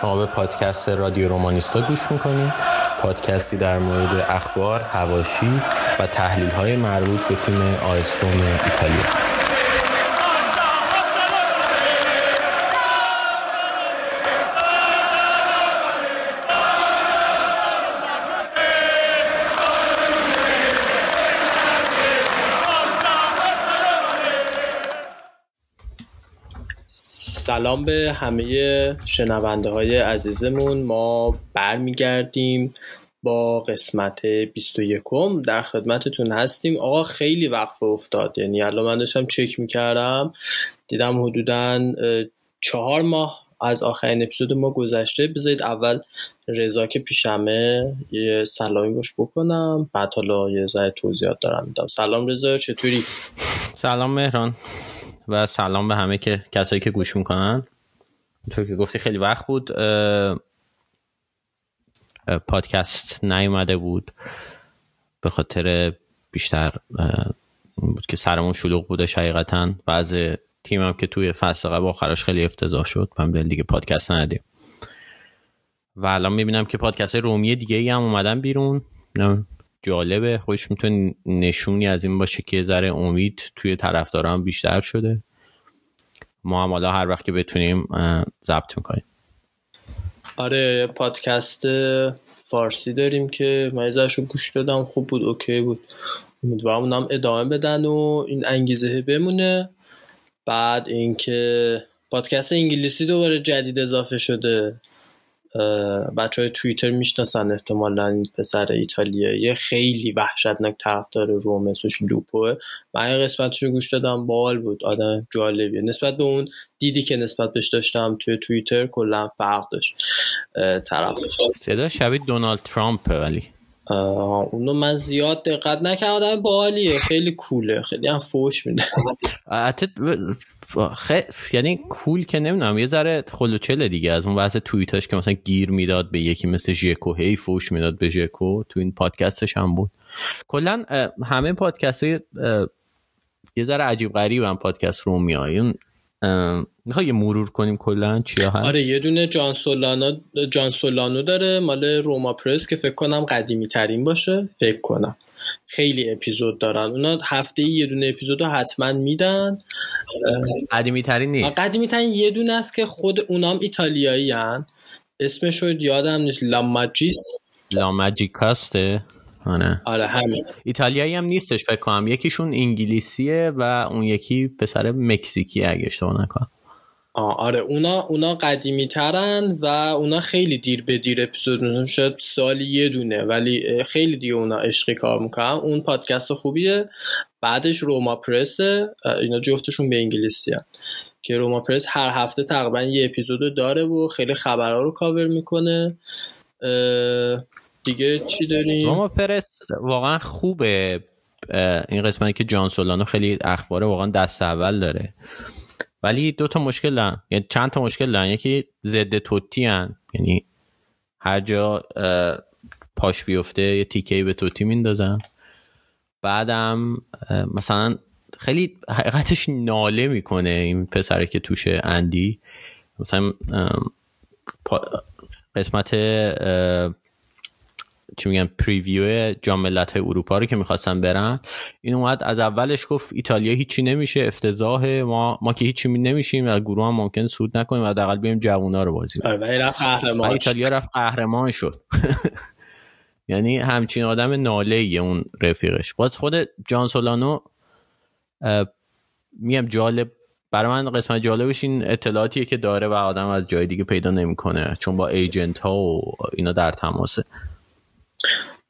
شما به پادکست رادیو رومانیستا گوش می‌کنید. پادکستی در مورد اخبار، هواشی و تحلیل های مربوط به تیم آیس روم ایتالیا. سلام به همه شنونده های عزیزمون. ما برمیگردیم با قسمت 21 در خدمتتون هستیم. آقا خیلی وقفه افتاد. یعنی الان من داشتم چک می‌کردم. دیدم حدودا چهار ماه از آخرین اپیزود ما گذشته. بذارید اول رضا که پیشمه یه سلامی باش بکنم. بعد حالا یه ذره توضیحات دارم میدم. سلام رضا چطوری؟ سلام مهران. و سلام به همه که کسایی که گوش می‌کنن. تو که گفتی خیلی وقت بود پادکست نیومده بود. به خاطر بیشتر بود که سرمون شلوغ بوده حقیقتا بعض تیمم که توی فصل قبل آخرش خیلی افتضاح شد. هم دیگه پادکست ندیم و الان می‌بینم که پادکست رومی دیگه ای هم اومدن بیرون. جالبه. خوش می‌تونه نشونی از این باشه که ذره امید توی طرفداران بیشتر شده. ما هم حالا هر وقت که بتونیم ضبط می‌کنیم. آره پادکست فارسی داریم که من رو گوش دادم خوب بود اوکی بود. امیدوارم اونم ادامه بدن و این انگیزه بمونه. بعد اینکه پادکست انگلیسی دوباره جدید اضافه شده. بچه های توییتر می‌شناسن احتمالا این پسر ایتالیایی. خیلی وحشتناک طرفدار روم اسمش لوپوه من این قسمتش رو گوش دادم بال بود آدم جالبیه. نسبت به اون دیدی که نسبت بهش داشتم توی توییتر کلا فرق داشت. طرف. صدا شبیه دونالد ترامپ ولی. اونو من زیاد دقت نکردم بالیه خیلی کوله خیلی هم فوش میده. یعنی کول که نمی‌دونم یه ذره خلوچله دیگه از اون واسه توییتاش که مثلا گیر می‌داد به یکی مثل ژکو هی فوش می‌داد به ژکو تو این پادکستش هم بود. کلا همه پادکست یه ذره عجیب غریب هم پادکست رو میایون می‌خوای یه مرور کنیم کلا؟ چیا هست؟ آره یه دونه جان سولانو جان سولانو داره مال روما پرس که فکر کنم قدیمی ترین باشه. فکر کنم. خیلی اپیزود دارن. اونا هفته یه دونه اپیزود حتما میدن. قدیمی ترین نیست. قدیمی ترین یه دونه است که خود اونام ایتالیایی هن اسمش رو یادم نیست لاماجیس لاماجیکاسته آره. آره همین. ایتالیایی هم نیستش فکر کنم. یکیشون انگلیسیه و اون یکی پسر مکزیکی اگه اشتباه نکنم. آره. اونا اونا قدیمی ترن و اونا خیلی دیر به دیر اپیزود میزن شاید سالی یه دونه ولی خیلی دیگه اونا عشقی کار می‌کنن. اون پادکست خوبیه. بعدش روما پرس اینا جفتشون به انگلیسی هن. که روما پرس هر هفته تقریبا یه اپیزود داره و خیلی خبرها رو کاور می‌کنه. دیگه چی داریم؟ روما پرس واقعا خوبه. این قسمتی که جان سولانو خیلی اخباره واقعا دست اول داره. ولی دو تا مشکل دارن. یعنی چند تا مشکل دارن. یکی ضد توتی هن. یعنی هر جا پاش بیفته یه تیکه به توتی میندازن. بعدم مثلا خیلی حقیقتش ناله می‌کنه این پسره که توشه اندی. مثلا قسمت چی میگن پریویو جام ملت اروپا رو که می‌خواستن برن. این اومد از اولش گفت ایتالیا هیچی نمیشه افتضاح ما ما که هیچی نمیشیم و گروه هم ممکن سود نکنیم و حداقل بیایم جوونا رو بازی کنیم. آره، رفت قهرمان. ایتالیا رفت قهرمان شد. یعنی همچین آدم ناله اون رفیقش. باز خود جان سولانو میم جالب برای من قسمت جالبش این اطلاعاتیه که داره و آدم از جای دیگه پیدا نمی‌کنه چون با ایجنت ها و اینا در تماسه.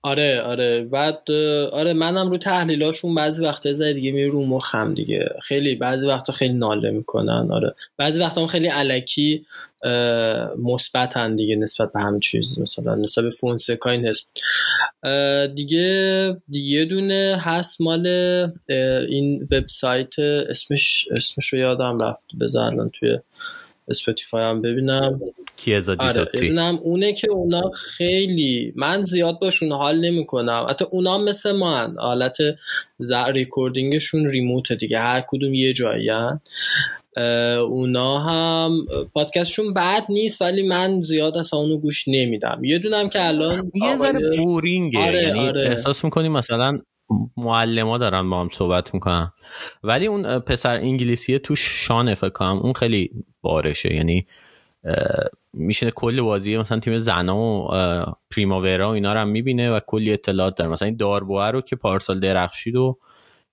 آره آره. بعد آره منم رو تحلیلاشون بعضی وقتا زای دیگه میره رو مخم دیگه. خیلی بعضی وقتا خیلی ناله می‌کنن آره. بعضی وقتا هم خیلی علکی مثبتن دیگه نسبت به همه چیز. مثلا نسبت به فونسکا این هست دیگه دیگه دونه هست مال این وبسایت اسمش اسمش رو یادم رفت. بذارن توی اسپاتیفای هم ببینم کیزا آره ببینم اونه که اونا خیلی من زیاد باشون حال نمی‌کنم حتی اونا مثل ما هن. حالت recording شون remote دیگه هر کدوم یه جایی اونا هم پادکستشون بد نیست ولی من زیاد اصلا اونو گوش نمیدم یه دونم که الان یه ذره بورینگه آره، یعنی آره. احساس می‌کنی مثلا معلم دارن با هم صحبت می‌کنن. ولی اون پسر انگلیسی توش شانه فکر کنم. اون خیلی بارشه. یعنی میشینه کل بازی مثلا تیم زنا و پریماورا و اینا رو هم می‌بینه و کلی اطلاعات داره. مثلا این داربوه رو که پارسال درخشید و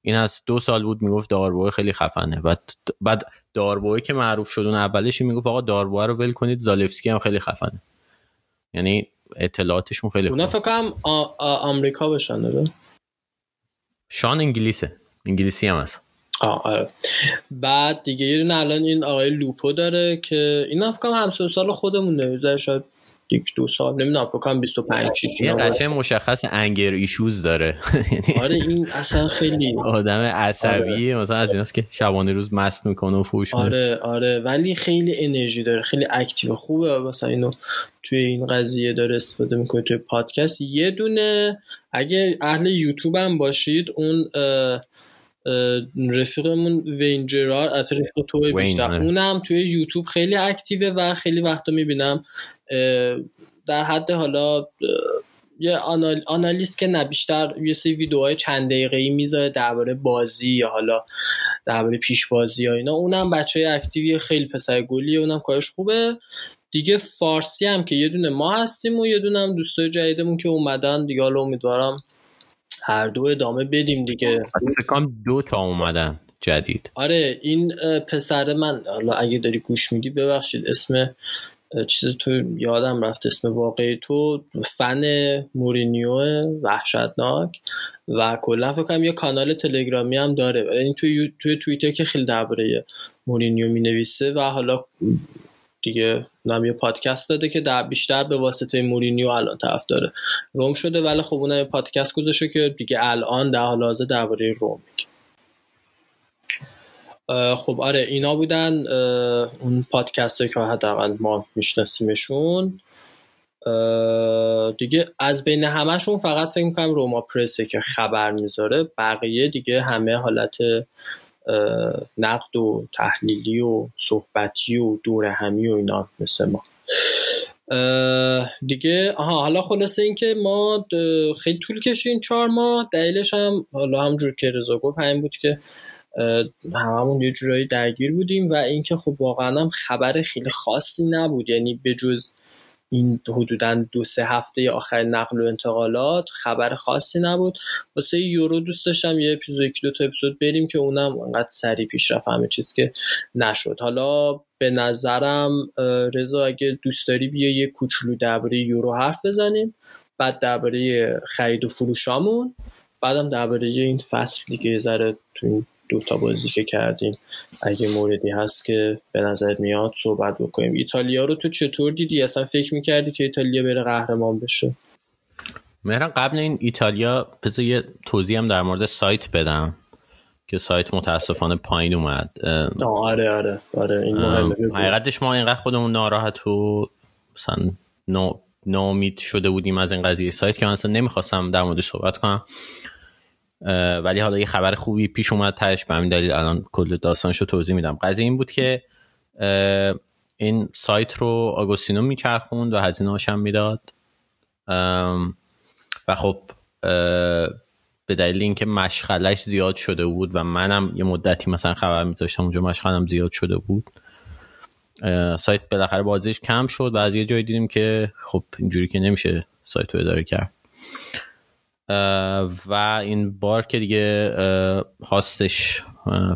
این از دو سال بود می‌گفت داربوه خیلی خفنه. بعد بعد داربوه که معروف شد اون اولش می‌گفت آقا داربوه رو ول کنید زالفسکی هم خیلی خفنه. یعنی اطلاعاتشون خیلی اونا فکر کنم آمریکا بشن شان انگلیسه. انگلیسی هم هست. آره. بعد دیگه یه الان این آقای لوپو داره که این هم فکر همسر سال خودمونه. شاید یک دو سال نمی‌دونم فکر کنم 25 6 یه قشنگ مشخص انگر ایشوز داره. آره این اصلا خیلی آدم عصبی آره. مثلا از ایناست که شبانه روز مست می‌کنه و فوش آره آره. ولی خیلی انرژی داره خیلی اکتیو خوبه. مثلا اینو توی این قضیه داره استفاده می‌کنه توی پادکست. یه دونه اگه اهل یوتیوب هم باشید اون رفیقمون وین جرار رفیق تو بیشتر. آره. اونم توی یوتیوب خیلی اکتیوه و خیلی وقتا می‌بینم. در حد حالا یه آنالیز که نه بیشتر یه سری ویدیوهای چند دقیقه ای می‌ذاره درباره بازی یا حالا درباره پیش بازی یا اینا. اونم بچه های اکتیوی خیلی پسر گلیه اونم کارش خوبه. دیگه فارسی هم که یه دونه ما هستیم و یه دونه هم دوستای جدیدمون که اومدن دیگه حالا امیدوارم هر دو ادامه بدیم دیگه. فکر دو تا اومدن جدید. آره این پسر من حالا اگه داری گوش میدی ببخشید اسم چیز تو یادم رفت اسم واقعی تو فن مورینیو وحشتناک و کلا فکر کنم یه کانال تلگرامی هم داره. یعنی توی توی توییتر که خیلی درباره مورینیو می نویسه و حالا دیگه نام یه پادکست داده که در بیشتر به واسطه مورینیو الان طرف داره. روم شده ولی خب اون پادکست گذاشته که دیگه الان در حال حاضر درباره روم میگه. خب آره اینا بودن اون پادکست که حداقل ما میشناسیمشون. دیگه از بین همهشون فقط فکر می‌کنم روما پرسه که خبر می‌ذاره. بقیه دیگه همه حالت نقد و تحلیلی و صحبتی و دور همی و اینا مثل ما. دیگه آها حالا خلاصه این که ما خیلی طول کشیم چهار ماه دلیلش هم حالا همجور که رضا گفت همین بود که هممون یه جورایی درگیر بودیم و اینکه خب واقعا هم خبر خیلی خاصی نبود. یعنی به جز این حدودا دو سه هفته آخر نقل و انتقالات خبر خاصی نبود. واسه یورو دوست داشتم یه اپیزود دو تا اپیزود بریم که اونم انقدر سریع پیش رفت همه چیز که نشد. حالا به نظرم رضا اگه دوست داری بیا یه کوچولو درباره یورو حرف بزنیم. بعد درباره خرید و فروشامون. بعدم درباره این فصل دیگه ذره تو دو تا بازی که کردیم. اگه موردی هست که به نظر میاد صحبت بکنیم. ایتالیا رو تو چطور دیدی؟ اصلا فکر می‌کردی که ایتالیا بره قهرمان بشه؟ مهران قبل این ایتالیا بذار یه توضیح هم در مورد سایت بدم که سایت متاسفانه پایین اومد. آره آره آره این حقیقتش ما اینقدر خودمون ناراحت و مثلا نو نامید شده بودیم از این قضیه سایت که من اصلا نمی‌خواستم در مورد صحبت کنم. ولی حالا یه خبر خوبی پیش اومد تهش به همین دلیل الان کل داستانشو توضیح میدم. قضیه این بود که این سایت رو آگوستینو میچرخوند و هزینه هم می‌داد. و خب به دلیل اینکه مشغلش زیاد شده بود و منم یه مدتی مثلا خبر میذاشتم اونجا مشغلم زیاد شده بود. سایت بالاخره بازیش کم شد و از یه جایی دیدیم که خب اینجوری که نمیشه سایت رو اداره کرد. و این بار که دیگه هاستش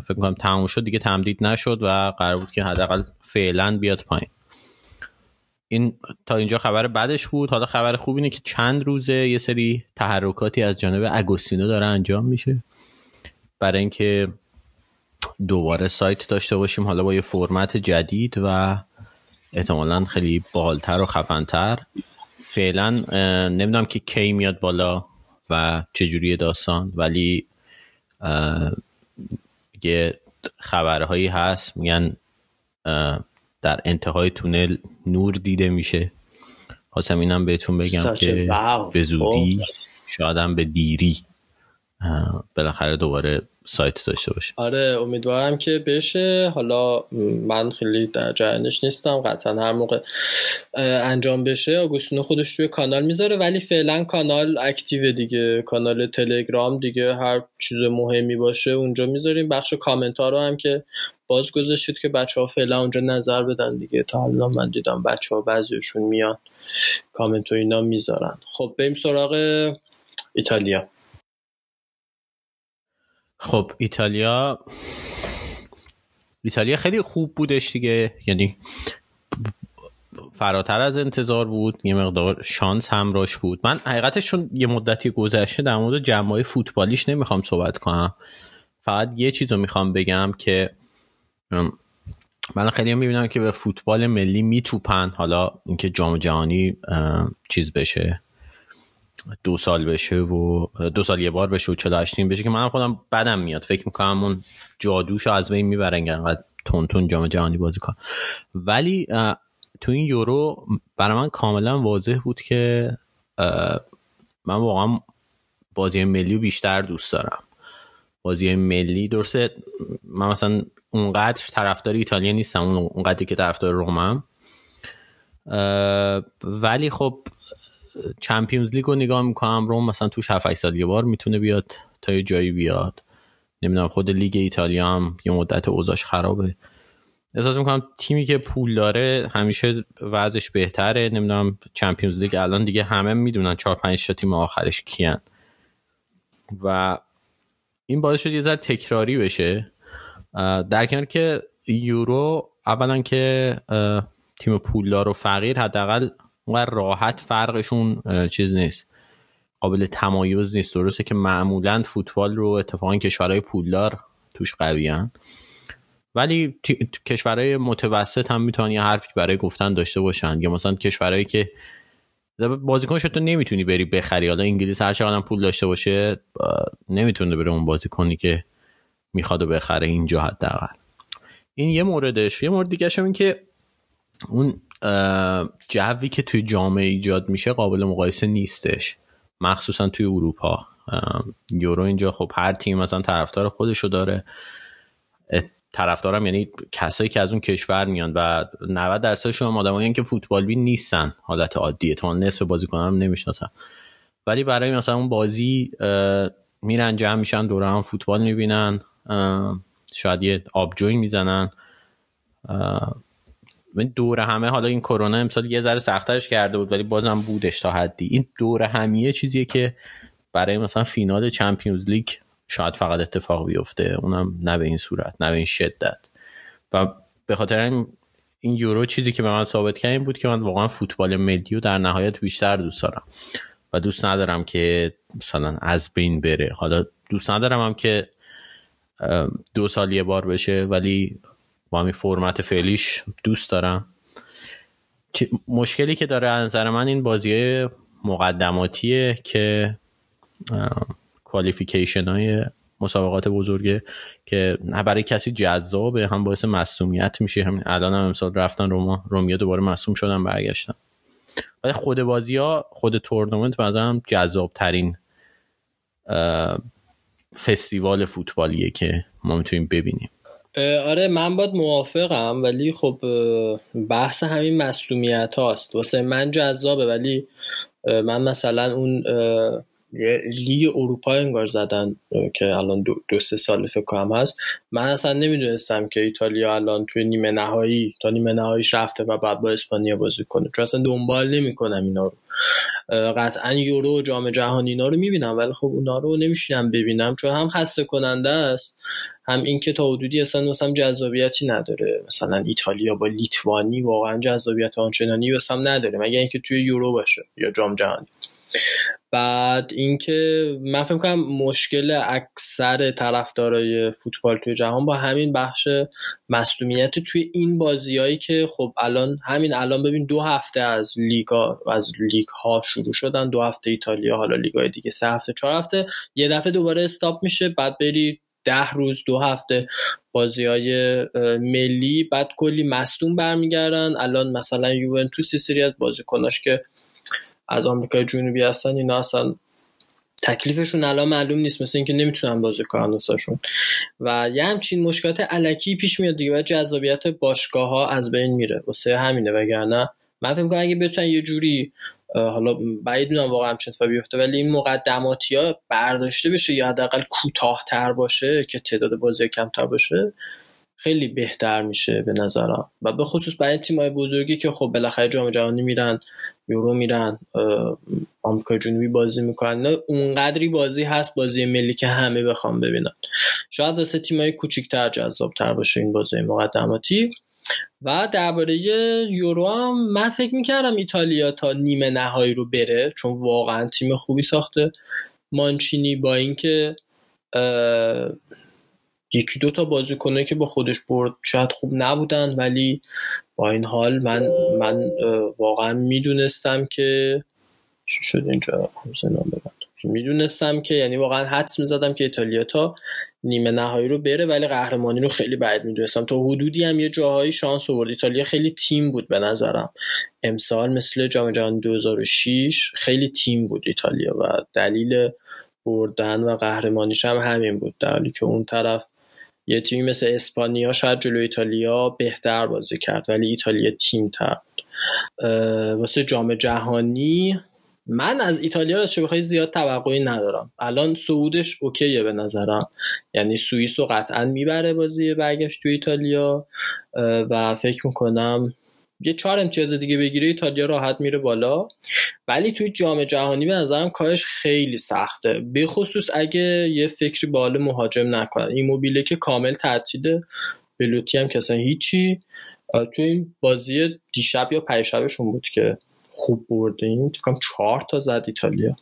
فکر کنم تموم شد دیگه تمدید نشد و قرار بود که حداقل فعلا بیاد پایین. این تا اینجا خبر بدش بود. حالا خبر خوب اینه که چند روزه یه سری تحرکاتی از جانب اگوستینو داره انجام میشه. برای اینکه دوباره سایت داشته باشیم حالا با یه فرمت جدید و احتمالا خیلی بالتر و خفنتر. فعلا نمی‌دونم که کی میاد بالا. و چجوری داستان ولی یه خبرهایی هست میگن در انتهای تونل نور دیده میشه خواستم اینم بهتون بگم که به زودی خب. شادم به دیری بالاخره دوباره سایت داشته باشه. آره امیدوارم که بشه. حالا من خیلی در جریانش نیستم. قطعا هر موقع انجام بشه آگوستینو خودش توی کانال می‌ذاره. ولی فعلا کانال اکتیو دیگه. کانال تلگرام دیگه. هر چیز مهمی باشه اونجا می‌ذاریم. بخش کامنت ها رو هم که باز گذاشتید که بچه ها فعلا اونجا نظر بدن دیگه. تا حالا من دیدم بچه ها بعضیشون میان کامنت و اینا می‌ذارن. خب بریم سراغ ایتالیا. خب ایتالیا ایتالیا خیلی خوب بودش دیگه. یعنی فراتر از انتظار بود یه مقدار شانس همراش بود. من حقیقتش چون یه مدتی گذشته در مورد جمعای فوتبالیش نمی‌خوام صحبت کنم. فقط یه چیز رو می‌خوام بگم که من خیلی می‌بینم که به فوتبال ملی میتوپن. حالا اینکه جام جهانی چیز بشه. دو سال بشه و دو سال یه بار بشه و 48 تیم بشه که من خودم بدم میاد. فکر می‌کنم اون جادوش از بین می‌برن انقدر تون تون جام جهانی بازی کن. ولی تو این یورو برای من کاملا واضح بود که من واقعا بازی ملی بیشتر دوست دارم. بازی ملی درسته من مثلا اونقدر طرفدار ایتالیا نیستم اونقدری که طرفدار رومم. ولی خب چمپیونز لیگ رو نگاه می‌کنم روم مثلا توش 7 سال یه بار می‌تونه بیاد تا یه جایی بیاد. نمی‌دونم خود لیگ ایتالیا هم یه مدت اوضاعش خرابه. احساس می‌کنم تیمی که پول داره همیشه وضعش بهتره. نمی‌دونم چمپیونز لیگ الان دیگه همه می‌دونن 4 5 تا تیم آخرش کیان. و این باعث شد یه ذره تکراری بشه. در کنار که یورو اولا که تیم پولدار و فقیر حداقل اونقدر راحت فرقشون چیز نیست. قابل تمایز نیست. درسته که معمولا فوتبال رو اتفاقا کشورهای پولدار توش قویان ولی کشورهای متوسط هم می‌تونن یه حرفی برای گفتن داشته باشن. یا مثلا کشورهایی که بازیکنش تو نمی‌تونی بری بخری. حالا انگلیس هر چقدر پول داشته باشه نمی‌تونه بره اون بازیکنی که می‌خواد بخره اینجا حداقل. این یه موردش. یه مورد دیگه این که اون جوی که توی جامعه ایجاد میشه قابل مقایسه نیستش. مخصوصا توی اروپا. یورو اینجا خب هر تیم مثلا طرفدار خودشو داره. طرفدارم یعنی کسایی که از اون کشور میان و 90 درصدشون هم آدمایی که فوتبال بین نیستن. حالت عادیه. تا نصف بازیکنان نمی‌شناسن ولی برای مثلا اون بازی میرن جمع میشن دور هم فوتبال می‌بینن. شاید یه آبجوی می‌زنن. دور همه حالا این کرونا امسال یه ذره سختش کرده بود ولی بازم بودش تا حدی. این دور همیه چیزیه که برای مثلا فینال چمپیونز لیگ شاید فقط اتفاق بیفته. اونم نه به این صورت نه به این شدت. و به خاطر این این یورو چیزی که به من ثابت کرد این بود که من واقعا فوتبال ملی در نهایت بیشتر دوست دارم. و دوست ندارم که مثلا از بین بره. حالا دوست ندارم هم که دو سال یه بار بشه ولی با همین فرمت فعلیش دوست دارم. مشکلی که داره از نظر من این بازی مقدماتیه که کوالیفیکیشن های مسابقات بزرگه که برای کسی جذابه هم باعث مصومیت میشه. همین الان هم امسال رفتن روما رومیا دوباره مصوم شدن برگشتن. ولی خود بازی ها خود تورنمنت به جذاب ترین فستیوال فوتبالیه که ما می‌تونیم ببینیم. آره من باید موافقم ولی خب بحث همین مسلومیت هاست. واسه من جذابه ولی من مثلا اون لیگ اروپا انگار زدن که الان دو, دو سه سال فکر کنم هست. من اصلا نمی‌دونستم که ایتالیا الان توی نیمه نهایی تا نیمه نهاییش رفته و بعد با اسپانیا بازی کنه. چون اصلا دنبال نمی‌کنم اینا رو. قطعا یورو و جام جهانی اینا رو می‌بینم ولی خب اونا رو نمیشینم ببینم. چون هم خسته کننده است هم اینکه تا حدودی اصلا مثلا جذابیتی نداره. مثلا ایتالیا با لیتوانی واقعا جذابیت آنچنانی واسم نداره. مگر اینکه توی یورو باشه یا جام جهانی. بعد اینکه من فکر کنم مشکل اکثر طرفدارای فوتبال توی جهان با همین بخش مصدومیت توی این بازیایی که خب الان همین الان ببین دو هفته از لیگا از لیگ ها شروع شدن دو هفته ایتالیا حالا لیگای دیگه سه هفته چهار هفته یه دفعه دوباره استاپ میشه بعد بری ده روز دو هفته بازی های ملی بعد کلی مصدوم برمیگردن. الان مثلا یوونتوس سری از بازیکناش که از آمریکای جنوبی هستن اینا اصلا تکلیفشون الان معلوم نیست مثل اینکه نمی‌تونن بازی کنن و یه همچین مشکلات علکی پیش میاد دیگه و جذابیت باشگاه ها از بین میره. واسه همینه وگرنه من فکر کنم اگه بتونن یه جوری حالا بعید می‌دونم واقعا همچین اتفاقی بیفته ولی این مقدماتی ها برداشته بشه یا حداقل کوتاهتر باشه که تعداد بازی کمتر باشه خیلی بهتر میشه به نظرم. و به خصوص برای تیمای بزرگی که خب بالاخره جام جهانی میرن یورو میرن آمریکا جنوبی بازی می‌کنن. اونقدری بازی هست بازی ملی که همه بخوام ببینن. شاید واسه تیمای کوچیکتر جذابتر باشه این بازی مقدماتی. و درباره یورو هم من فکر می‌کردم ایتالیا تا نیمه نهایی رو بره چون واقعا تیم خوبی ساخته. مانچینی با اینکه یکی دو تا بازیکنه که با خودش برد شاید خوب نبودن ولی با این حال من من واقعا می‌دونستم که شد اینجا؟ می‌دونستم که یعنی واقعا حدس می‌زدم که ایتالیا تا نیمه نهایی رو بره ولی قهرمانی رو خیلی بعد می‌دونستم. تا حدودی هم یه جاهایی شانس آورد. ایتالیا خیلی تیم بود به نظرم. امسال مثل جام جهانی 2006 خیلی تیم بود ایتالیا و دلیل بردن و قهرمانیش هم همین بود. در حالی که اون طرف یه تیمی مثل اسپانیا شاید جلو ایتالیا بهتر بازی کرد ولی ایتالیا تیم تر واسه جام جهانی من از ایتالیا راستش بخوای زیاد توقعی ندارم. الان صعودش اوکیه به نظرم. یعنی سوئیس رو قطعا می‌بره بازی برگشت تو ایتالیا. و فکر می‌کنم یه چهار امتیاز دیگه بگیره ایتالیا راحت میره بالا. ولی توی جام جهانی به نظرم کارش خیلی سخته. به خصوص اگه یه فکری بالا مهاجم نکنن. این موبیله که کامل تعطیله بلوتی هم کسا هیچی. توی این بازی دیشب یا پریشبشون بود که خوب برده این. فکرم چهار تا زد ایتالیا.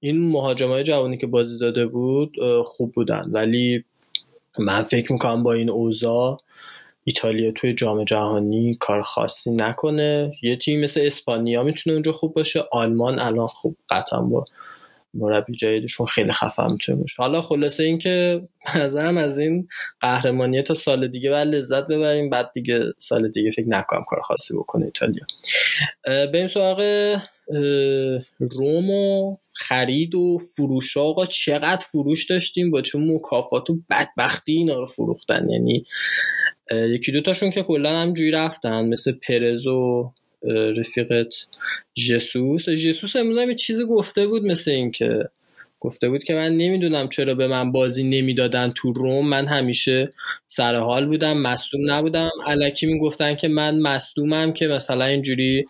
این مهاجمای جوانی که بازی داده بود خوب بودن. ولی من فکر می‌کنم با این اوضاع ایتالیا توی جام جهانی کار خاصی نکنه. یه تیم مثل اسپانیا می‌تونه اونجا خوب باشه. آلمان الان خوب قطعا با مربی جدیدشون خیلی خفه می‌تونه باشه. حالا خلاصه اینکه نظرم از این قهرمانی تا سال دیگه بعد لذت ببریم. بعد دیگه سال دیگه فکر نکنم کار خاصی بکنه ایتالیا. بریم سراغ روم و خرید و فروش. آقا چقدر فروش داشتیم؟ با چه مکافات و بدبختی اینا رو فروختن. یعنی یکی دوتاشون که کلا همجوری رفتن مثل پرز و رفیقت جسوس. جسوس امروز هم یه چیزی گفته بود مثل این که گفته بود که من نمی‌دونم چرا به من بازی نمی‌دادن تو روم. من همیشه سر حال بودم مصدوم نبودم. علکی می‌گفتن که من مصدومم که مثلا اینجوری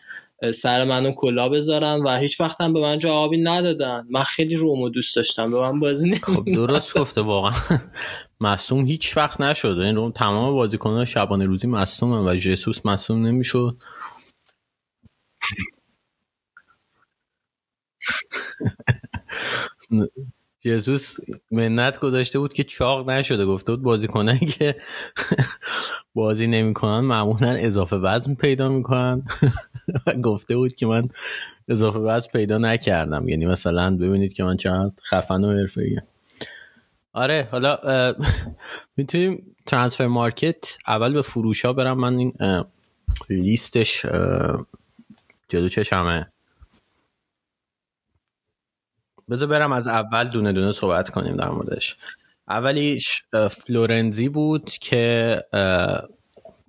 سر منو کلا بذارن و هیچ وقت هم به من جوابی ندادن. من خیلی رومو دوست داشتم به من بازی خب درست گفته واقعا. مصوم هیچ وقت نشد. این رو تمام بازیکنان شبانه روزی مصوم و جسوس مصوم نمی‌شد. جزوس منت گذاشته بود که چاق نشده. گفته بود بازیکنان که بازی نمی‌کنن معمولا اضافه وزن پیدا می‌کنن. گفته بود که من اضافه وزن پیدا نکردم. یعنی مثلا ببینید که من چقدر خفن و حرفه‌ایم آره حالا می‌تونیم ترانسفر مارکت اول به فروش ها برم. من این لیستش جلو چشمه. بذار برم از اول دونه دونه صحبت کنیم در موردش. اولیش فلورنزی بود که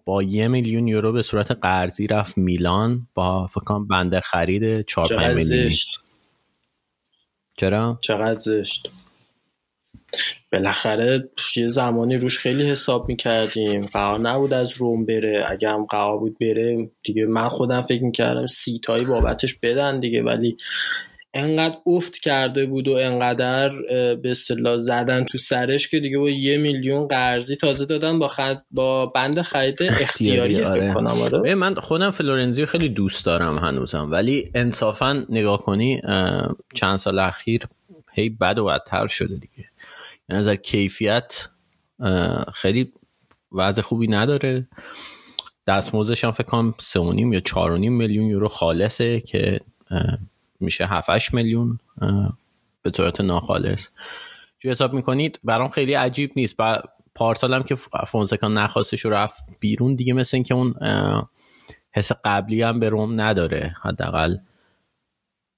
با یه میلیون یورو به صورت قرضی رفت میلان با فکر بنده خرید 4 5 میلیون. چرا؟ چقدر زشت؟ بالاخره یه زمانی روش خیلی حساب می‌کردیم. قرار نبود از روم بره. اگه هم قرار بود بره دیگه من خودم فکر می‌کردم سیتایی بابتش بدن دیگه ولی انقدر افت کرده بود و انقدر به اصطلاح زدن تو سرش که دیگه با یه میلیون قرضی تازه دادن با با بند خرید اختیاری آره. کنم آره. من خودم فلورنزی خیلی دوست دارم هنوزم ولی انصافا نگاه کنی چند سال اخیر هی بد و بدتر شده دیگه یعنی از کیفیت خیلی وضع خوبی نداره دستموزش هم فکر کنم 3.5 یا 4.5 میلیون یورو خالصه که میشه 7 میلیون به صورت ناخالص. حساب می‌کنید برام خیلی عجیب نیست. و پارسال هم که فونسکا نخواستش رفت بیرون دیگه مثل اینکه اون حس قبلی هم به روم نداره حداقل.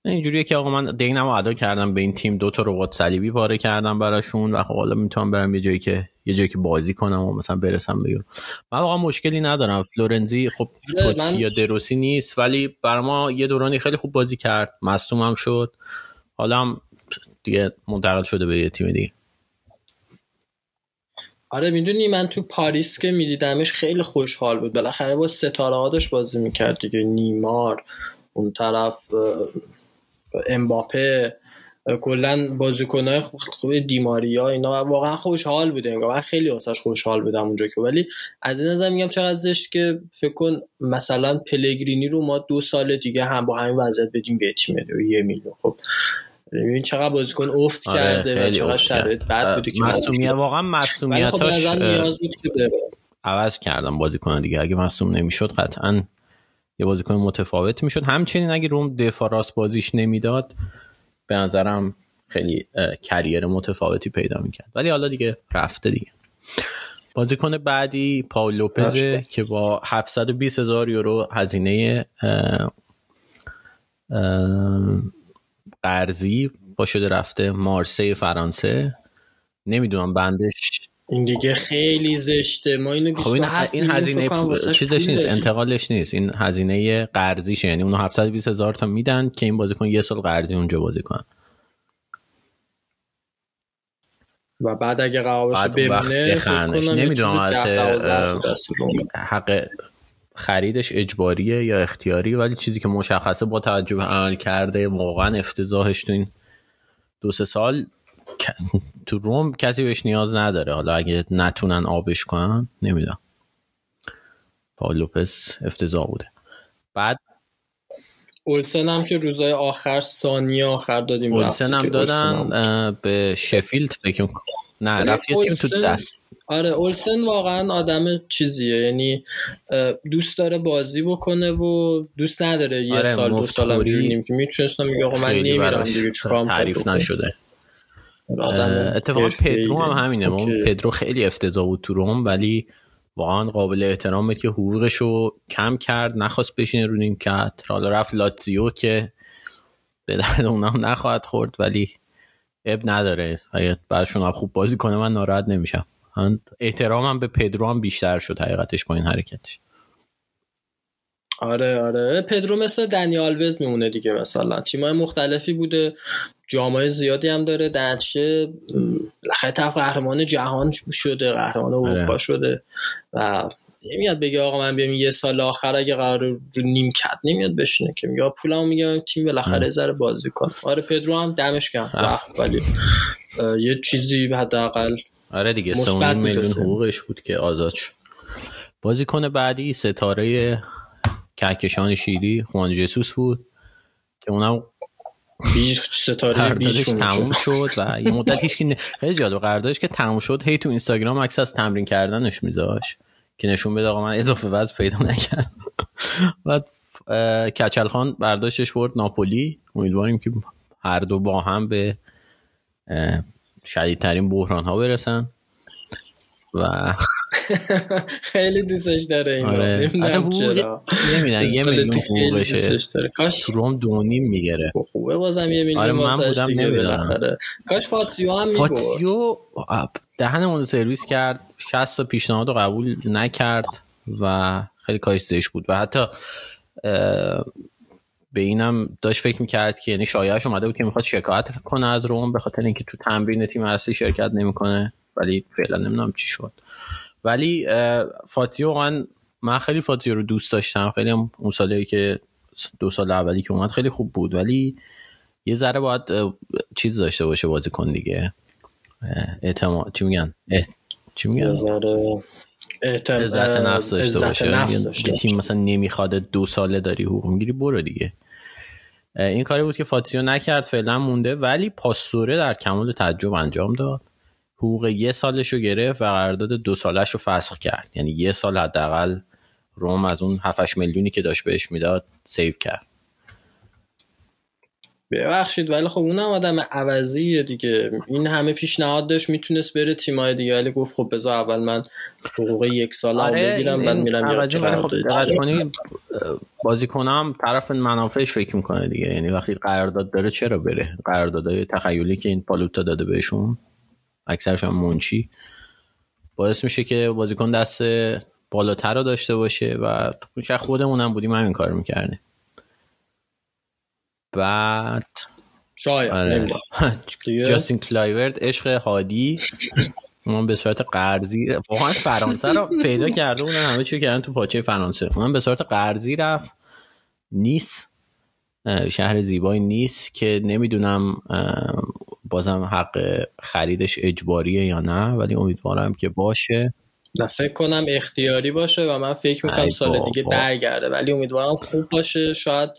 اینجوریه که آقا من دینم ادا کردم به این تیم دو تا ربات صلیبی پاره کردم براشون و خب حالا می‌تونم برم یه جایی که یه جایی که بازی کنم و مثلا برسم بگیرم من واقعا مشکلی ندارم. فلورنزی خب آره، من... یا دروسی نیست ولی بر ما یه دورانی خیلی خوب بازی کرد. مصدوم هم شد. حالا هم دیگه منتقل شده به یه تیم دیگه. آره می‌دونی من تو پاریس که میدیدمش خیلی خوشحال بود. بالاخره با ستاره ها داشت بازی می‌کرد دیگه. نیمار اون طرف امباپه کلا بازیکنهای خوب خوب دیماریا اینا واقعا خوشحال بوده من خیلی واسش خوشحال بودم اونجا که ولی از این نظر میگم چقدر زشت که فکر کن مثلا پلگرینی رو ما دو سال دیگه هم با همین وضعیت بدیم به تیم یه میلیون. خب ببین چقدر بازیکن افت آره کرده و چقدر شرایط بد بوده که مصومیت واقعا مصومیتاش خب نیاز بود که عوض کردم بازیکن دیگه. اگه مصوم نمی‌شد قطعا یه بازیکن متفاوت می‌شد. همچنین اگه روم دفاع راست بازیش نمی‌داد به نظرم خیلی کریر متفاوتی پیدا می‌کرد. ولی حالا دیگه رفته دیگه. بازیکن بعدی پاول لوپزه که با 720 هزار یورو هزینه قرضی با شده رفته مارسی فرانسه. نمی‌دونم بندش این دیگه خیلی زشته. ما اینو خب این, این هزینه چیزش نیست انتقالش نیست. این هزینه قرضیشه. یعنی اونو 720 هزار تا میدن که این بازیکن یه سال قرضی اونجا بازی کنه. و بعد اگه قرار بمونه نمی‌دونم حق خریدش اجباریه یا اختیاری؟ ولی چیزی که مشخصه با توجه به عمل کرده واقعا افتضاحش تو این دو سه سال تو روم کسی بهش نیاز نداره. حالا اگه نتونن آبش کنن نمی‌دونم. پاول لوپس افتضاح بوده. بعد اولسن هم که روزای آخر ثانیه آخر دادیم اولسن هم دادن به شفیلد فکر نه رفت یه تیم تو دست. آره اولسن واقعا آدم چیزیه. یعنی دوست داره بازی بکنه و دوست نداره یه آره سال دو سال که می‌تونستم میگه آقا من نمیرم دیگه تعریف نشده. اتفاقا پدرو هم همینه ما پدرو خیلی افتضاح بود تو روم ولی واقعا قابل احترامه که حقوقش رو کم کرد نخواست بشینه رو نیم کرد حالا رفت لاتزیو که به درد اونم نخواهد خورد ولی اب نداره. اگه برشون خوب بازی کنه من ناراحت نمیشم. احترامم به پدرو هم بیشتر شد حقیقتش با این حرکتش. آره آره. پدرو مثل دنی آلوز میمونه دیگه مثلا. تیمای مختلفی بوده. جامعه زیادی هم داره. درچه لخه طرف قهرمان جهان شده قهرمان آره. اروپا شده. و نمیاد بگه آقا من بیام یه سال آخر اگه قرار رو نیم کت نمیاد بشینه که. یا پولمو میگم تیم بالاخره آره. ذره بازی کن آره پدرو هم دمش گرم. ولی یه چیزی حداقل آره دیگه 3 میلیون حقوقش بود که آزاد شد. بازیکن بعدی ستاره کهکشان شیری خوان جسوس بود که اونم ستاره بیش تموم شد. و یه مدت هیچ که خیلی جالب قراردادش که تموم شد هی تو اینستاگرام عکس از تمرین کردنش میذاش که نشون بده آقا من اضافه وزن پیدا نکردم. بعد کچل خان برداشتش برد ناپولی. امیدواریم که هر دو با هم به شدیدترین بحران ها برسن. و خیلی دوستش داره این آره. نمیدن یه میلیون حقوقشه. کاش تو روم دونیم می‌گیره خب، خوبه بازم یه میلیون آره من بودم نمی‌دونم. کاش فاتسیو هم می‌برد. فاتسیو دهنمون سرویس کرد. 60 تا پیشنهاد رو قبول نکرد و خیلی کاش بود. و حتی به اینم داشت فکر می‌کرد که یعنی شایعش اومده بود که می‌خواد شکایت کنه از روم به خاطر اینکه تو تمرین تیم اصلی شرکت نمی‌کنه. ولی فعلا نمی‌دونم چی شد. ولی فاتیو واقعا من خیلی فاتیو رو دوست داشتم. خیلی هم اون سالی که دو سال اولی که اومد خیلی خوب بود. ولی یه ذره باید چیز داشته باشه بازیکن دیگه. اعتماد چی میگن؟ چی میگن؟ عزت نفس داشته باشه. تیم مثلا نمی‌خواد دو ساله داری حقوق می‌گیری برو دیگه. این کاری بود که فاتزیو نکرد فعلا مونده. ولی پاستوره در کمال تعجب انجام داد. حقوق یه سالش رو گرفت و قرارداد دو سالش رو فسخ کرد. یعنی یه سال حداقل روم از اون 7 میلیونی که داشت بهش می‌داد save کرد. ببخشید ولی خب اونم آدم عوضیه دیگه. این همه پیشنهاد داشت می‌تونست بره تیمای دیگه. ولی گفت خب بذار اول من حقوق یک سال آره بگیرم بعد میرم خب بازیکنم طرف منافعش فکر می‌کنه دیگه. یعنی وقتی قرارداد داره چرا بره؟ قراردادهای تخیلی که این پالوتا داده بهشون. اکثرش هم منچی. باعث میشه که بازیکن دست بالاتر رو داشته باشه و خودمون هم بودیم همین کار می‌کردیم. بعد شاید. آره. جاستین کلایورد عشق هادی. من به صورت قرضی واقعا فرانسه رو پیدا کرده اون همه چی کردن تو پاچه فرانسه. من به صورت قرضی رفت. نیست شهر زیبایی نیست که نمی‌دونم بازم حق خریدش اجباریه یا نه ولی امیدوارم که باشه. نه فکر کنم اختیاری باشه و من فکر می‌کنم سال دیگه برگرده ولی امیدوارم خوب باشه. شاید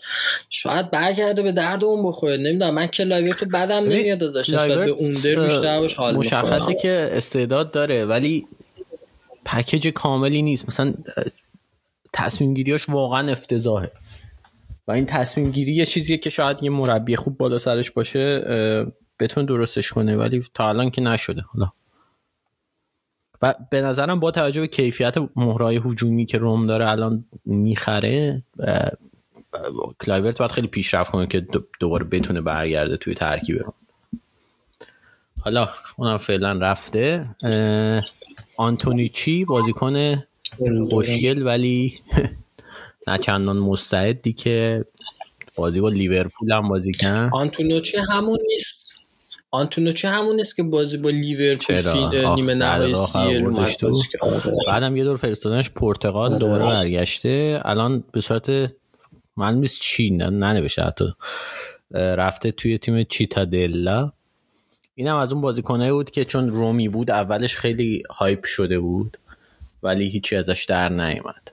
شاید برگرده به درد اون بخوره. نمی‌دونم من کلایورت تو بدم نمیاد ازش. به اوندر بیشتر باش حال مشخصه که استعداد داره ولی package کاملی نیست. مثلا تصمیم گیریاش واقعا افتضاحه. و این تصمیم گیری یه چیزیه که شاید یه مربی خوب بالا سرش باشه بتونه درستش کنه ولی تا الان که نشده. حالا. و به نظرم با توجه به کیفیت مهره‌های هجومی که روم داره الان می‌خره کلایورت باید خیلی پیشرفت کنه که دوباره بتونه برگرده توی ترکیب روم. حالا اونم فعلا رفته. آنتونیچی بازیکن خوشگل ولی نه چندان مستعدی که بازی با لیورپول هم بازی کن آنتونیچی همون نیست. چه همون نیست که بازی با لیورپول نیمه نهایی سی بعدم یه دور فرستادنش پرتغال آره. دوباره برگشته. الان به صورت من نیست چی ننوشته حتی. رفته توی تیم چیتادلا اینم از اون بازیکنه بود که چون رومی بود اولش خیلی هایپ شده بود ولی هیچی ازش در نیامد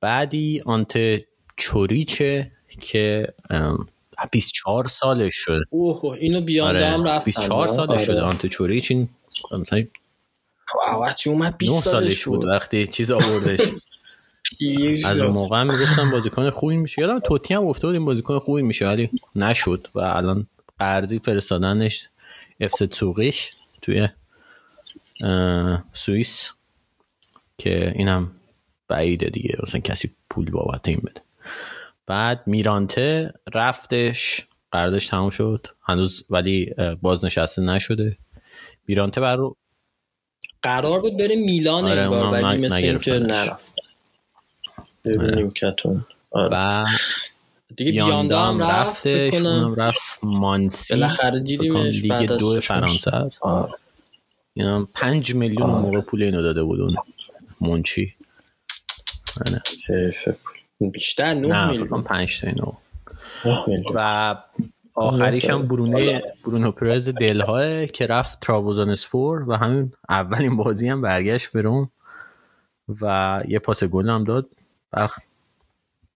بعدی آنت چوریچه که 24 سالش شد. اوه اینو بیان آره. هم رفتن 24 سالش آره. شده آنت چوریچ این مثلا وقتی اومد 20 سالش بود وقتی چیز آوردش. از اون موقع هم می‌گفتم بازیکن خوبی میشه. یادم توتی هم گفته بود این بازیکن خوبی میشه ولی نشد و الان قرضی فرستادنش افس سوقیش توی سوئیس که اینم بعیده دیگه. مثلا کسی پول بابت این بده. بعد میرانته رفتش قراردادش تموم شد. هنوز ولی بازنشسته نشده. میرانته بر رو قرار بود بره میلان آره بار ولی مثل که نرفت. ببینیم کتون آره. و دیگه بیاندا هم رفتش اونم رفت مانسی. بالاخره دیدیمش لیگ دو فرانسه است. اینا پنج میلیون موقع پول اینو داده بود اون منچی آره. بیشتر 9 میلیون. 5 تا اینو و آخریش هم برونه برونو پرز دلهای که رفت ترابوزان اسپور و همین اولین بازی هم برگشت برون و یه پاس گل هم داد.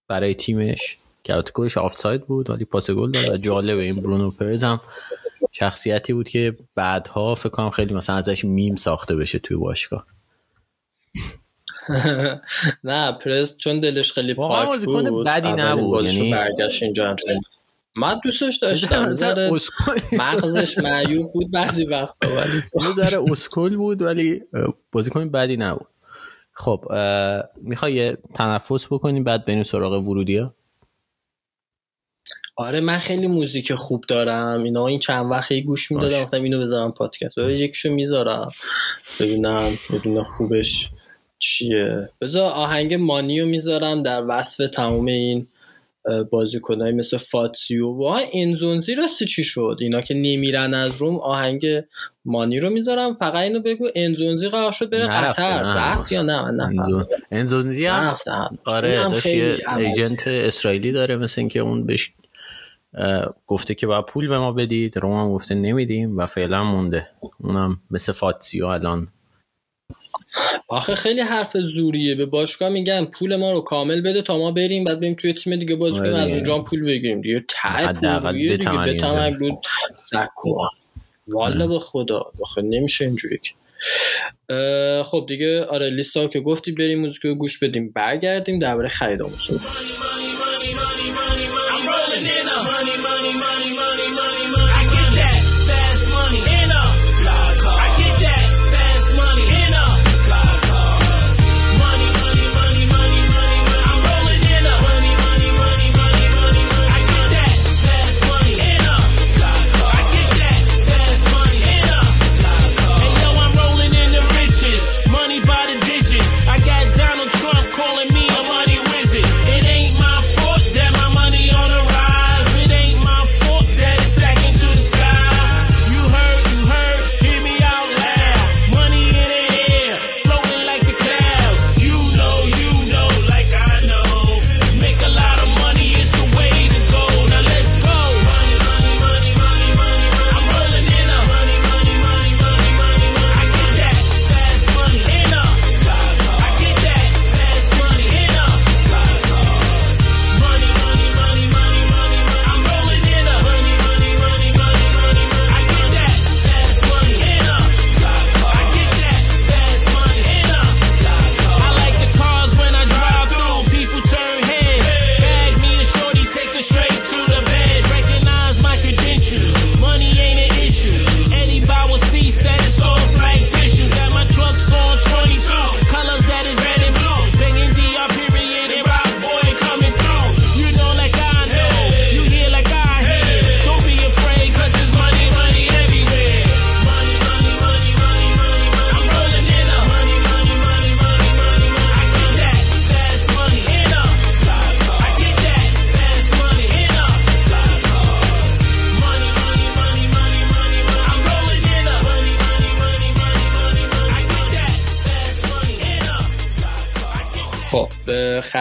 برای تیمش. که گلش آفساید بود ولی پاس گل داد و جالبه این برونو پرز هم شخصیتی بود که بعدها فکر کنم خیلی مثلا ازش میم ساخته بشه توی باشگاه. نه پرس چون دلش خیلی پاک بود. بدی نبود یعنی برگشت اینجا من دوستش داشتم ذره مغزش معیوب بود بعضی وقتا ولی یه ذره اسکل بود ولی بازیکن بدی نبود. خب می‌خوای تنفس بکنیم بعد بریم سراغ ورودی ها آره من خیلی موزیک خوب دارم. اینا این چند وقتی گوش می‌دادم گفتم اینو بذارم پادکست. و یکشو می‌ذارم. ببینم ببینم خوبش. چیه؟ بذار آهنگ مانیو می‌ذارم در وصف تمام این بازیکنهای مثل فاتسیو. و انزونزی راستی چی شد؟ اینا که نمیرن از روم آهنگ مانی رو می‌ذارم. فقط اینو بگو انزونزی قرار شد بره قطر. رفت یا نه؟ من انزونزی هم؟ آره ایجنت اسرائیلی داره مثل اینکه اون بهش گفته که باید پول به ما بدید. روم هم گفته نمیدیم و فعلا مونده. اونم مثل فاتسیو الان. آخه خیلی حرف زوریه. به باشگاه میگن پول ما رو کامل بده تا ما بریم بعد بریم توی تیم دیگه بازی کنیم از اونجا پول بگیریم دیگه. ته پول دیگه. به بود. سکو والا به خدا. بخیر نمیشه اینجوری خب دیگه آره لیستا که گفتی بریم موزیک رو گوش بدیم. برگردیم درباره خریدامون صحبت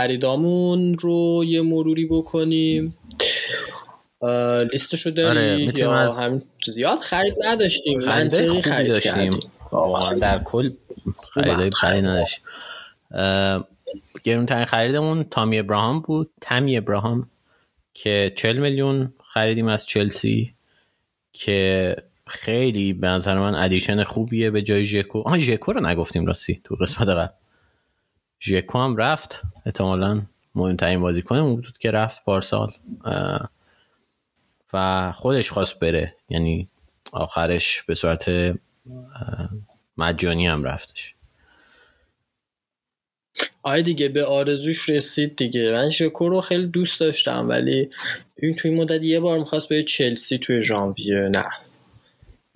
خریدامون رو یه مروری بکنیم. لیستشو داری آره، یا از... همین زیاد خرید نداشتیم منطقی خرید داشتیم. در کل خریدای بدی نداشتیم. گرونترین خریدمون تامی ابراهام بود. تامی ابراهام که 40 میلیون خریدیم از چلسی که خیلی به نظر من ادیشن خوبیه به جای ژکو. آها ژکو رو نگفتیم راستی تو قسمت قبل. ژکو هم رفت. احتمالا مهمترین بازیکن اون بود که رفت پارسال و خودش خواست بره. یعنی آخرش به صورت مجانی هم رفتش. آره دیگه به آرزوش رسید دیگه. من ژکو رو خیلی دوست داشتم ولی این توی مدت یه بار می‌خواست به چلسی توی ژانویه. نرفت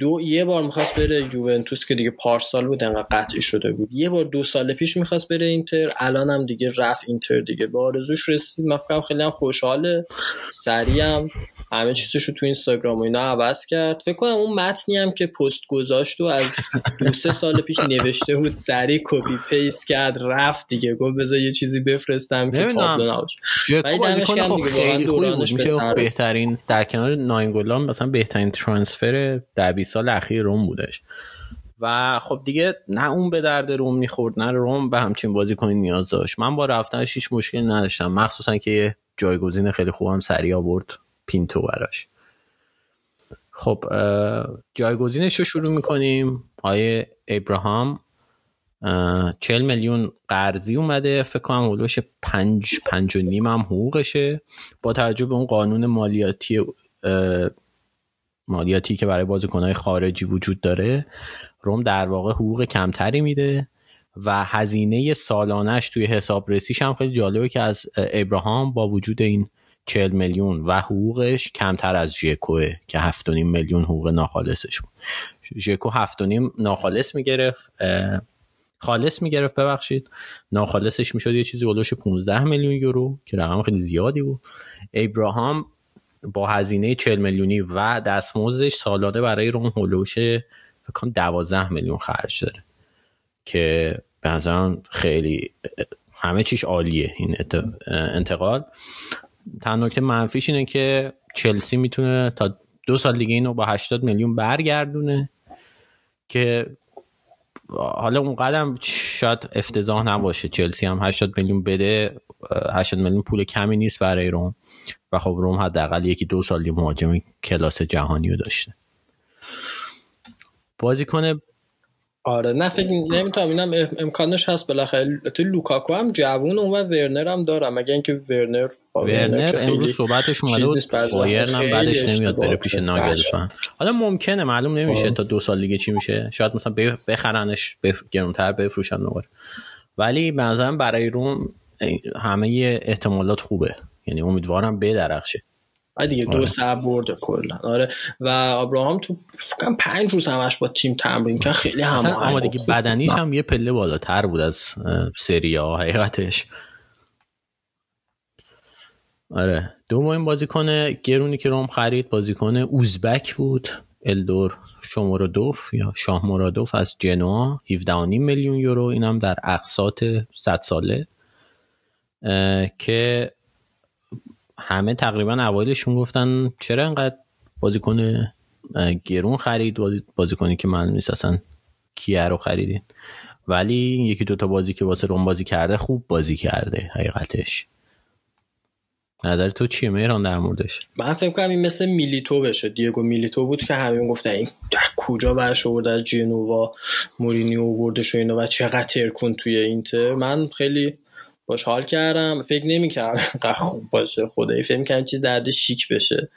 دو یه بار می‌خواست بره یوونتوس که دیگه پارسال بود انقدر قطعی شده بود. یه بار دو سال پیش می‌خواست بره اینتر الان هم دیگه رفت اینتر دیگه. به آرزوش رسید. من خیلی هم خوشحاله. سریع هم همه چیزش رو تو اینستاگرام و اینا عوض کرد. فکر کنم اون متنی هم که پست گذاشت و از دو سه سال پیش نوشته بود سریع copy paste کرد رفت دیگه. گفت بذار یه چیزی بفرستم که تابلو نباشه. ولی دمش گرم دیگه واقعا بهترین در کنار ناینگولان مثلا بهترین transfer ده سال اخیر روم بودش. و خب دیگه نه اون به درد روم می‌خورد نه روم به همچین بازی کنی نیاز داشت. من با رفتنش هیچ مشکلی نداشتم. مخصوصا که جایگزین خیلی خوبم سریع آورد پینتو براش. خب جایگزینش رو شروع می‌کنیم. آیه ابراهام چل میلیون قرضی اومده. فکر کنم حدوش پنج پنج و نیم هم حقوقشه. با توجه به اون قانون مالیاتی مالیاتی که برای بازیکنهای خارجی وجود داره روم در واقع حقوق کمتری میده و هزینه سالانش توی حساب رسیش هم خیلی جالبه که از ابراهام با وجود این 40 میلیون و حقوقش کمتر از ژکوه که 7.5 میلیون حقوق ناخالصش بود. ژکو 7.5 ناخالص می‌گرفت خالص می‌گرفت ببخشید. ناخالصش می‌شد یه چیزی بلوش 15 میلیون یورو که رقم خیلی زیادی بود. ابراهام با هزینه 40 میلیونی و دستمزدش سالانه برای روم هولوش فکر کنم 12 میلیون خرج داره. که به خیلی همه چیش عالیه این انتقال. تنها نکته منفیش اینه که چلسی می‌تونه تا دو سال دیگه اینو با 80 میلیون برگردونه که حالا اون قدم شاید افتضاح نباشه. چلسی هم 80 میلیون بده 80 میلیون پول کمی نیست برای روم و خب روم حداقل یکی دو سالی مهاجم کلاس جهانی رو داشته. بازیکن آره نه فکر نمی‌تونم اینم امکانش هست بالاخره. تو لوکاکو هم جوون اون و ورنر هم دارم. مگه اینکه ورنر ورنر امروز صحبتش اومده بود. بایرن هم بعدش نمیاد بره پیش ناگلزمن حالا ممکنه معلوم نمیشه تا دو سال دیگه چی میشه. شاید مثلا بخرنش بف... گرونتر بفروشن دوباره. ولی به نظرم برای روم همه احتمالات خوبه. یعنی امیدوارم بدرخشه. و دیگه دو آره. سر برده کلا. آره. و ابراهام تو فکرم پنج روز همش با تیم تمرین کرد. خیلی هم اما دیگه بدنیش هم یه پله بالاتر بود از سری ها حقیقتش. آره. دومین بازیکن گرونی که روم خرید بازیکن اوزبک بود. الدور شمورادوف یا شاه مرادوف از جنوا. 17.5 میلیون یورو. اینم در اقساط 100 ساله. که همه تقریبا اوایلشون گفتن چرا انقدر بازیکن گرون خرید؟ بازیکنی که من نیست اصلا کیه رو خریدین. ولی یکی دوتا بازی که واسه روم بازی کرده خوب بازی کرده حقیقتش. نظر تو چیه میران در موردش؟ من فکر کنم این مثل میلیتو بشه. دیگو میلیتو بود که همین گفتن این کجا برش آورد؟ از جنوا مورینیو آوردش و اینو و چقدر ترکون توی اینتر. من خیلی باش حال کردم. فکر نمی‌کردم خوب باشه. خدایی فکر می‌کردم چیز درد شیک بشه.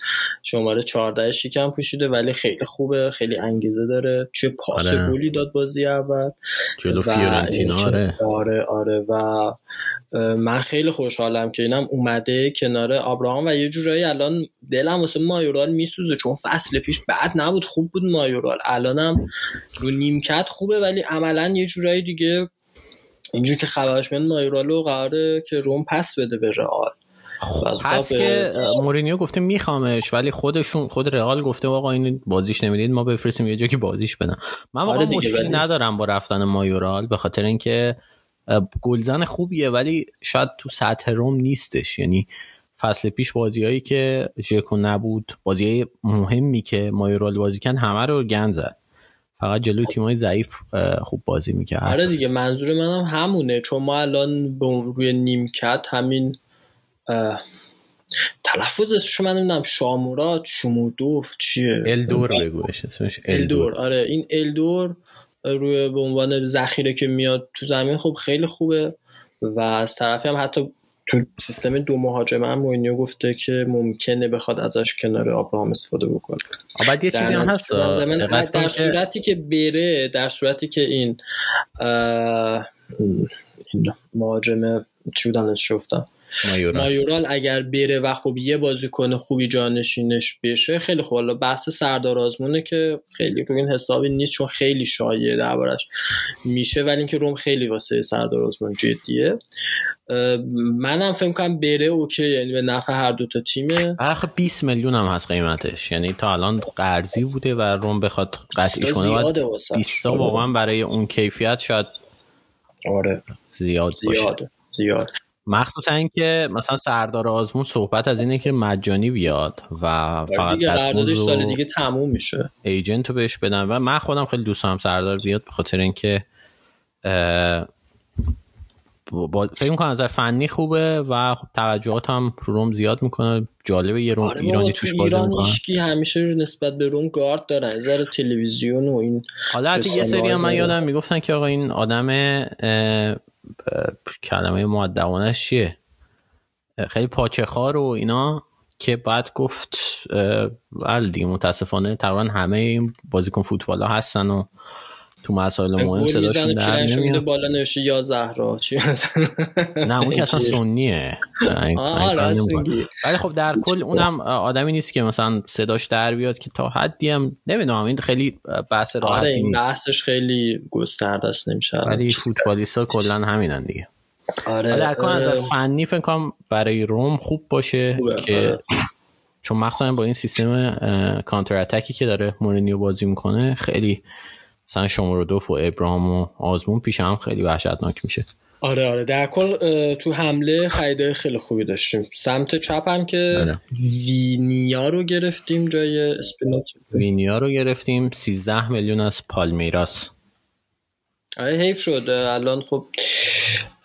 شماره 14 شیکم پوشیده ولی خیلی خوبه. خیلی انگیزه داره. چه پاس آره. گلی داد بازی اول. جلو فیورنتینا آره. آره آره. و من خیلی خوشحالم که اینم اومده کنار ابراهام و یه جورایی الان دلم واسه مایورال میسوزه چون فصل پیش بعد نبود. خوب بود مایورال. الانم رو نیمکت خوبه ولی عملا یه جورایی دیگه اینجوری که خبرش میاد مایورالو قراره که روم پس بده به رئال. خب پس که مورینیو گفته میخوامش ولی خودشون خود رئال گفته آقا این بازیش نمی‌دید ما بفرستیم یه جا که بازیش بدن. من واقعا آره مشکلی ندارم با رفتن مایورال به خاطر اینکه گلزن خوبیه ولی شاید تو سطح روم نیستش. یعنی فصل پیش بازیهایی که ژکو نبود بازی مهمی که مایورال بازی کن همه رو گند زد. فقط جلوی تیمای ضعیف خوب بازی می‌کرد. آره دیگه منظور منم هم همونه چون ما الان روی نیمکت همین تلفظش من نمی‌دونم شامورات شمودوف چیه؟ الدور بگوش اسمش الدور. آره این الدور روی به عنوان ذخیره که میاد تو زمین خب خیلی خوبه و از طرفی هم حتی تو سیستم دو مهاجمه هم مورینیو گفته که ممکنه بخواد ازش کنار آبراهام استفاده بکنه. بعد یه چیزی هم هست در صورتی که بره در صورتی که این مهاجمه چی بودن شفتم مایورال. مایورال اگر بره و خب یه بازیکن خوبی جانشینش بشه خیلی خوب. حالا بحث سردار آزمونه که خیلی روی این حسابی نیست چون خیلی شایعه دربارش میشه ولی اینکه روم خیلی واسه سردار آزمون جدیه. منم فکر کنم بره اوکی یعنی به نفع هر دو تا تیمه. آخه 20 میلیون هم هست قیمتش. یعنی تا الان قرضی بوده و روم بخواد قطعی کنه 20 واقعا برای اون کیفیت شاید آره. زیاد زیاد زیاد مخصوصا اینکه مثلا سردار آزمون صحبت از اینه که مجانی بیاد و آره فقط قراردادش سال دیگه تموم میشه. ایجنت رو بهش بدن. و من خودم خیلی دوست دارم سردار بیاد به خاطر اینکه با فکر می‌کنم از فنی خوبه و خب توجهات هم رو روم زیاد می‌کنه. جالبه یه روم آره ایرانی توش بازی می‌کنه. همیشه نسبت به روم گارد دارن. ذره تلویزیون و این حالا یه سری هم من یادم می‌گفتن که آقا این آدم کلمه معدبانش چیه؟ خیلی پاچه خار و اینا که بعد گفت ولی دیگه متاسفانه تقریبا همه این بازیکن فوتبال ها هستن و تو مسائل مهم صداشون در نمیاد بالا نوشته یا زهرا. چی نه اون که اصلا سنیه. ولی خب در کل اونم آدمی نیست که مثلا صداش در بیاد که تا حدی هم نمی‌دونم این خیلی بحث راحتی آره این بحثش خیلی گسترده است نمیشه ولی فوتبالیستا کلا همینن دیگه. آره در کل از فنی فکر کنم برای روم خوب باشه که آره. چون مخصوصا با این سیستم کانتر اتکی که داره مورینیو بازی می‌کنه خیلی مثلا شما رو دوف و ابراهام و آزمون پیش هم خیلی وحشتناک میشه. آره آره. در کل تو حمله خریده خیلی خوبی داشتیم. سمت چپ هم که آره. وینیا رو گرفتیم جای اسپینوت وینیا رو گرفتیم. 13 میلیون از پالمیراس. آره حیف شد. الان خب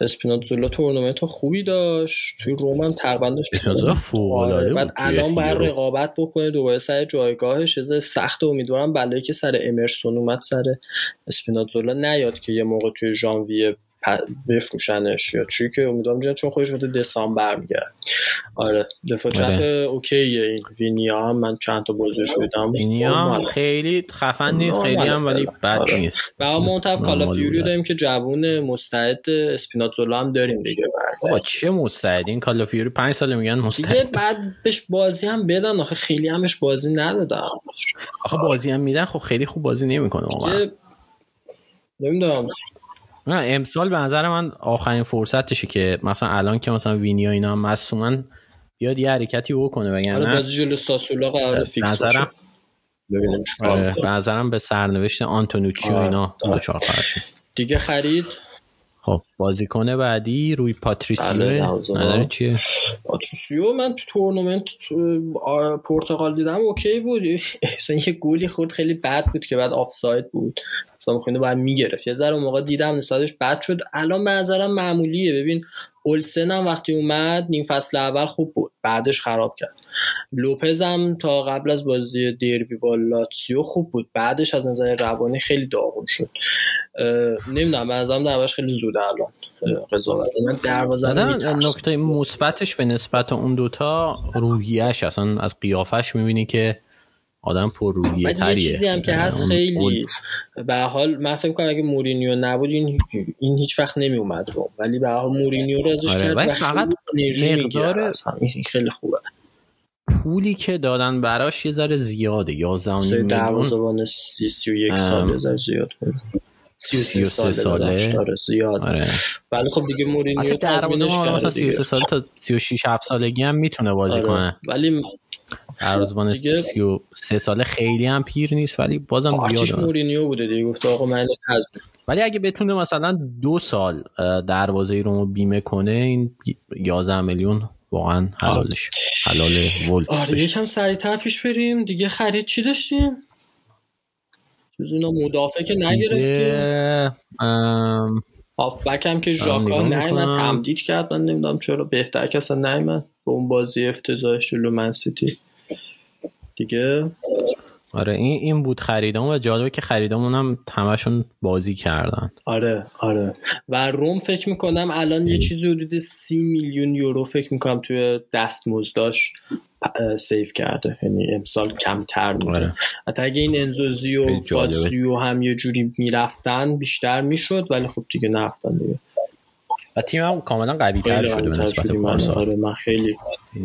اسپیناتزولا تورنمنت خوبی داشت. توی روم هم تقریبا داشت اسپیناتزولا فوق العاده بعد الان باید رقابت بکنه دوباره سر جایگاهش. از سخت امیدوارم بلایی که سر امرسون اومد سر اسپیناتزولا نیاد که یه موقع توی ژانویه بفروشنش یا چی که امیدوارم جن چون خودش وقت دسامبر میگرد آره دفاع چپ آره. اوکیه این وینیا؟ هم من چند تا بازی شدم وینیا هم خیلی خفن نیست خیلی هم ولی بد آره. نیست. و منتف کالا فیوری داریم که جوون مستعد اسپیناتزولا هم داریم دیگه. بابا چه مستعد؟ این کالا فیوری 5 سال میگن مستعد. دیگه بعد بهش بازی هم بدن آخه خیلی همش بازی ندادن. آخه بازی هم میدن خب خیلی خوب بازی نمی‌کنه واقعا. نمی‌دونم. نه امسال به نظر من آخرین فرصتشه که مثلا الان که مثلا وینا اینا مصدومن بیاد یه حرکتی بکنه وگرنه آره بازی جلو ساسولا قرار fix نظرم آره به نظرم به سرنوشت آنتونوچی و اینا آره. دیگه خرید؟ خب بازیکن بعدی روی پاتریسیو. بله چیه؟ پاتریسیو من تو تورنمنت پرتغال دیدم OK بود. یه گلی خورد خیلی بد بود که بعد آفساید بود. گفتم خب باید می‌گرفت. یه ذره موقع دیدم نسبت بهش بد شد. الان به نظرم معمولیه. ببین اولسن هم وقتی اومد نیم فصل اول خوب بود. بعدش خراب کرد. لوپز هم تا قبل از بازی دربی با لاتسیو خوب بود. بعدش از نظر روانی خیلی داغون شد. نمی‌دونم به نظرم درموردش خیلی زود الان. قضاوت. من دروازه نکته مثبتش به نسبت اون دوتا روحیش اصلا از قیافش می‌بینی که آدم پر روحیه تریه یه چیزی هم که هست خیلی به حال من فکر کنم اگه مورینیو نبود این این هیچ وقت نمی اومد رو ولی به حال مورینیو رو ازش آره کرد فقط مقدار خیلی خوبه. پولی که دادن براش یه ذره زیاده. 11 میلیون. دروازه‌بان 31 سال یه زیاد. 33 ساله, ساله. آره زیاد. آره. ولی خب دیگه مورینیو تضمینش کرده مثلا 33 سال تا 36 7 سالگی هم می‌تونه بازی آره. کنه. ولی ارزبان 33 ساله خیلی هم پیر نیست ولی بازم زیاده مورینیو بوده دیگه گفت آقا من ولی اگه بتونه مثلا دو سال دروازه رو بیمه کنه این 11 میلیون واقعا حلالش حلال ولت آره یکم سریعتر پیش بریم. دیگه خرید چی داشتیم؟ اینا مدافع که نگرفتیم. هافبک هم که ژاکا نیمد تمدید کرد من نمی‌دونم چرا بهتر که اصلا نیمد به اون بازی افتضاحش جلو من سیتی. دیگه. آره این این بود خریدم و جالبه که خریدمون هم همشون بازی کردن. آره آره. و روم فکر می‌کنم الان یه چیزی حدود سی میلیون یورو فکر می‌کنم توی دست مزداش سیف کرده. یعنی امسال کمتر میده آره. حتی اگه این انزوزی و فاتزیو هم یه جوری می‌رفتن بیشتر می‌شد ولی خب دیگه نرفتن دیگه. و تیم هم کاملا قوی تر شده به نسبت آره من خیلی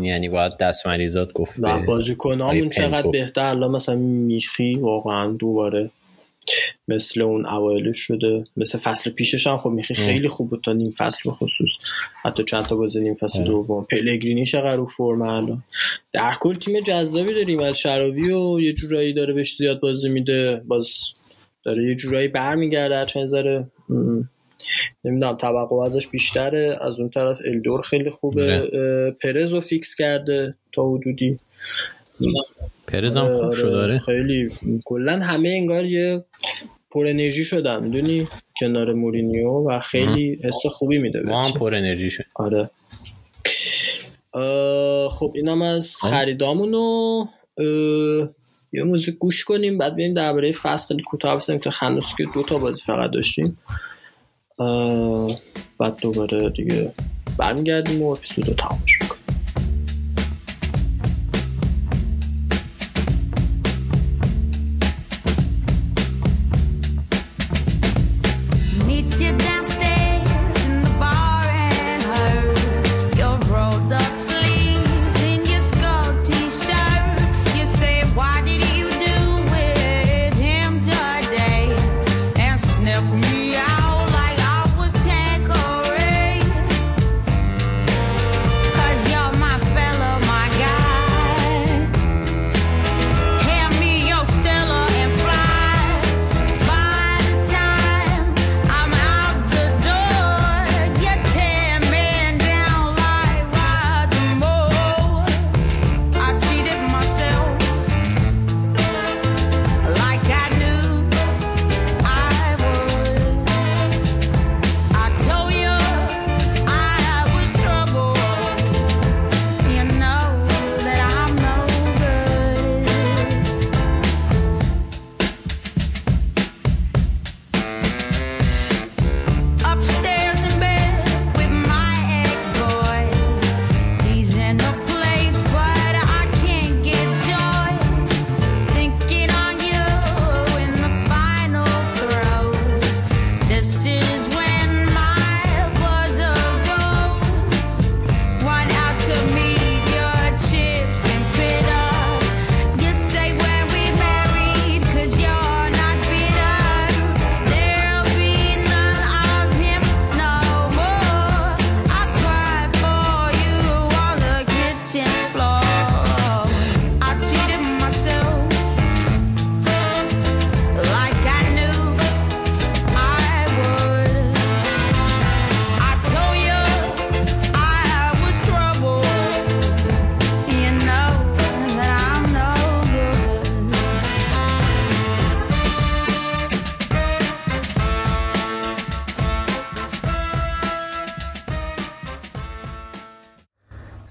یعنی باید دست مریضات گفت و بازیکنامون چقدر بهتر؟ الان مثلا میخی واقعا دوباره مثل اون اوایلش شده. مثل فصل پیشش هم خب میخی خیلی خوب بود تا نیم فصل به خصوص. حتی چند تا بازی نیم فصل دوم. پلگرینی چقدر رو فرم الان؟ در کل تیم جذابی داریم. الشراوی و یه جورایی داره بهش زیاد بازی میده. باز داره یه جورایی برمیگرده. چند ذره نمی‌دونم توقع ازش بیشتره. از اون طرف الدور خیلی خوبه. پرز رو فیکس کرده تا حدودی. پرز هم خوب آره، شده داره خیلی. کلا همه انگار یه پر انرژی شدن می‌دونی؟ کنار مورینیو و خیلی حس خوبی میده ما هم پر انرژی شد آره. خب اینم از خریدامونو یه موزیک گوش کنیم بعد بریم درباره فصل خیلی کوتاه بسیم که هنوز که دو تا بازی فقط داشتیم. بعد دوباره دیگه برمیگردیم و اپیزود رو تمامش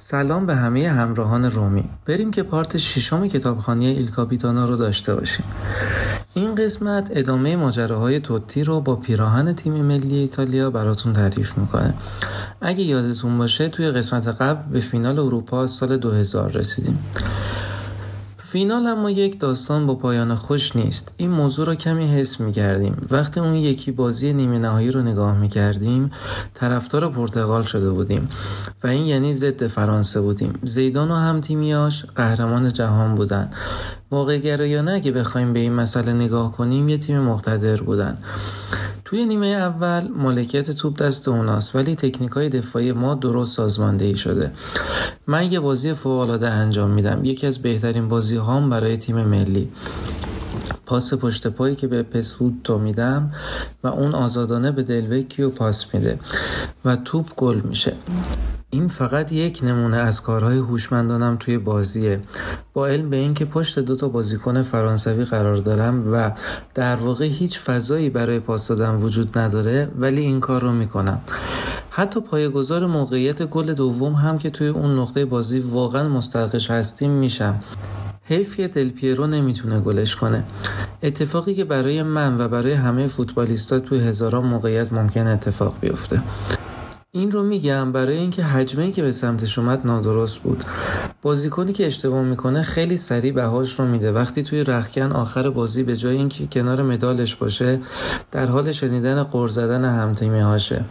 سلام به همه همراهان رومی. بریم که پارت ششم کتابخانه ایل کاپیتانا رو داشته باشیم. این قسمت ادامه ماجراهای توتی رو با پیراهن تیم ملی ایتالیا براتون تعریف می‌کنه. اگه یادتون باشه توی قسمت قبل به فینال اروپا سال 2000 رسیدیم. فینال اما یک داستان با پایان خوش نیست. این موضوع رو کمی حس می کردیم وقتی اون یکی بازی نیمه نهایی رو نگاه می کردیم طرفدار پرتغال شده بودیم و این یعنی ضد فرانسه بودیم. زیدان و هم تیمیاش قهرمان جهان بودن. واقع گرایانه اگه بخوایم به این مسئله نگاه کنیم یه تیم مقتدر بودن. توی نیمه اول مالکیت توپ دست اوناست ولی تکنیک های دفاعی ما درست سازماندهی شده. من یه بازی فوق انجام میدم. یکی از بهترین بازی هام برای تیم ملی. پاس پشت پایی که به پسفود تو میدم و اون آزادانه به دلوکیو پاس میده و توپ گل میشه. این فقط یک نمونه از کارهای هوشمندانم توی بازیه. با علم به اینکه پشت دو تا بازیکن فرانسوی قرار دارم و در واقع هیچ فضایی برای پاس دادن وجود نداره ولی این کار رو می‌کنم. حتی پایگذار موقعیت گل دوم هم که توی اون نقطه بازی واقعا مستحقش هستیم میشم. حیف که دل پیرو نمی‌تونه گلش کنه. اتفاقی که برای من و برای همه فوتبالیستا توی هزاران موقعیت ممکن اتفاق بیفته. این رو میگم برای اینکه حجمه که به سمتش اومد نادرست بود. بازیکنی که اشتباه می‌کنه خیلی سریع بهاش رو میده. وقتی توی رخکن آخر بازی به جای اینکه کنار مدالش باشه در حال شنیدن قر زدن همتیمی هاشه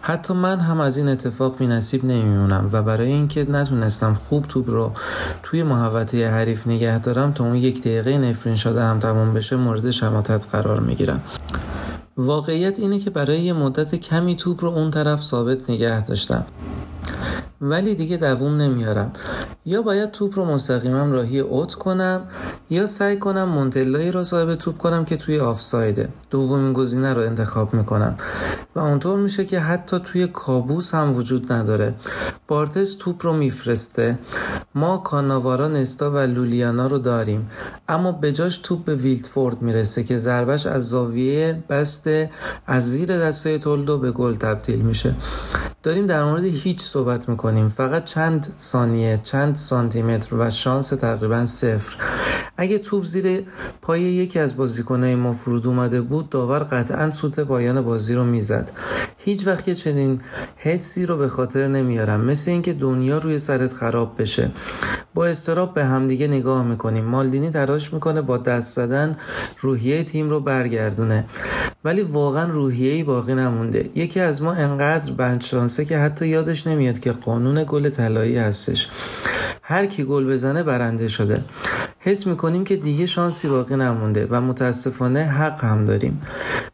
حتی من هم از این اتفاق می نصیب نمیمونم و برای اینکه نتونستم خوب توپ رو توی محوطه حریف نگه دارم تا اون یک دقیقه نفرین شده هم تموم بشه مورد شماتت قرار می‌گیرم. واقعیت اینه که برای یه مدت کمی توپ رو اون طرف ثابت نگه داشتم. ولی دیگه دووم نمیارم. یا باید توپ رو مستقیما راهی اوت کنم یا سعی کنم مونتلایی رو صاحب توپ کنم که توی آفسایده. دومین گزینه رو انتخاب می‌کنم. و اونطور میشه که حتی توی کابوس هم وجود نداره. بارتس توپ رو میفرسته. ما کاناوارا نستا و لولیانا رو داریم. اما بجاش توپ به ویلتفورد می‌رسه که ضربش از زاویه بسته از زیر دستای تولدو به گل تبدیل میشه. داریم در مورد هیچ صحبت می‌کنیم. فقط چند ثانیه چند سانتیمتر و شانس تقریبا صفر. اگه توپ زیر پای یکی از بازیکنهای ما فرود اومده بود داور قطعا سوت پایان بازی رو می‌زد. هیچ وقت چنین حسی رو به خاطر نمیارم. مثل اینکه دنیا روی سرت خراب بشه. با استراب به همدیگه نگاه می‌کنیم. مالدینی تلاش می‌کنه با دست زدن روحیه تیم رو برگردونه. ولی واقعا روحیه‌ای باقی نمونده. یکی از ما انقدر بند شانسه که حتی یادش نمیاد که قانون گل طلایی هستش. هر کی گل بزنه برنده شده. حس می‌کنیم که دیگه شانسی باقی نمونده و متاسفانه حق هم داریم.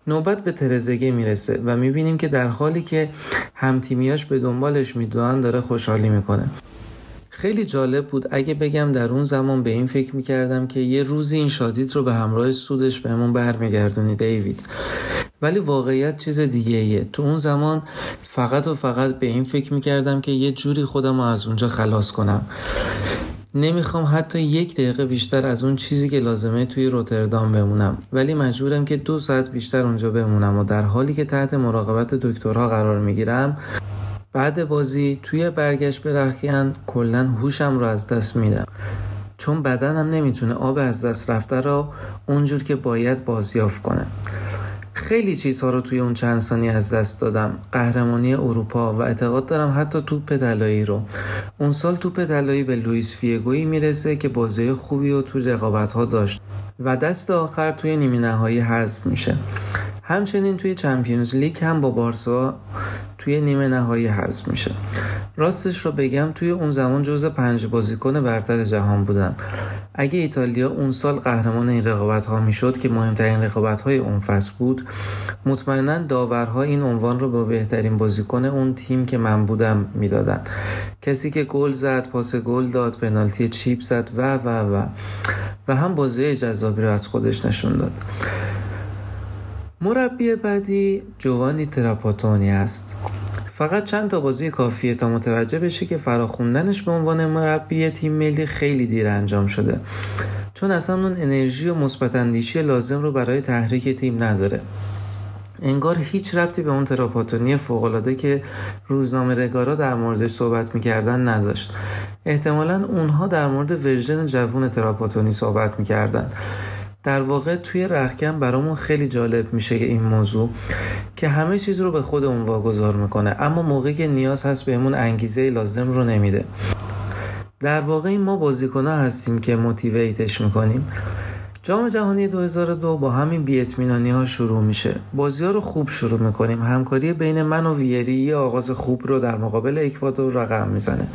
نوبت به ترزگه می‌رسه و می‌بینیم که در حالی که همتیمیاش به دنبالش می‌دونن داره خوشحالی می‌کنه. خیلی جالب بود. اگه بگم در اون زمان به این فکر می‌کردم که یه روزی این شادیت رو به همراه سودش بهمون برمیگردونی دیوید. ولی واقعیت چیز دیگه ایه. تو اون زمان فقط و فقط به این فکر می‌کردم که یه جوری خودم رو از اونجا خلاص کنم. نمی‌خوام حتی یک دقیقه بیشتر از اون چیزی که لازمه توی روتردام بمونم. ولی مجبورم که دو ساعت بیشتر اونجا بمونم و در حالی که تحت مراقبت دکترها قرار می‌گیرم بعد بازی توی برگشت به رخیان کلا هوشم رو از دست میدم. چون بدنم نمی‌تونه آب از دست رفته رو اونجور که باید بازیافت کنه. خیلی چیزها رو توی اون چند ثانیه از دست دادم. قهرمانی اروپا و اعتقاد دارم حتی توپ طلایی رو. اون سال توپ طلایی به لوئیس فیگویی می‌رسه که بازی خوبی و توی رقابت ها داشت و دست آخر توی نیمه نهایی حذف میشه. همچنین توی چمپیونز لیگ هم با بارسا توی نیمه نهایی حذف میشه. راستش رو بگم توی اون زمان جز پنج بازیکن برتر جهان بودم اگه ایتالیا اون سال قهرمان این رقابت ها می‌شد که مهمترین رقابت های اون فصل بود مطمئنا داورها این عنوان رو با بهترین بازیکن اون تیم که من بودم می‌دادن. کسی که گل زد پاس گل داد پنالتی چیپ زد و و و. و هم بازی جذابی رو از خودش نشون داد. مربی بعدی جوانی تراپاتونی است. فقط چند تا بازی کافیه تا متوجه بشه که فراخوندنش به عنوان مربی تیم ملی خیلی دیر انجام شده. چون اصلا اون انرژی و مثبت لازم رو برای تحریک تیم نداره. انگار هیچ ربطی به اون تراپاتونی فوقالعاده که روزنامه رگارا در موردش صحبت می‌کردن نداشت. احتمالا اونها در مورد ورژن جوون تراپاتونی صحبت می‌کردن. در واقع توی رخکن برامون خیلی جالب میشه این موضوع که همه چیز رو به خودمون واگذار می‌کنه اما موقعی که نیاز هست بهمون انگیزه لازم رو نمیده. در واقع ما بازیکنها هستیم که موتیویتش می‌کنیم. جام جهانی 2002 با همین بی‌اطمینانی ها شروع میشه. بازی ها رو خوب شروع می‌کنیم. همکاری بین من و ویری یه آغاز خوب رو در مقابل اکوادور رقم می‌زنه.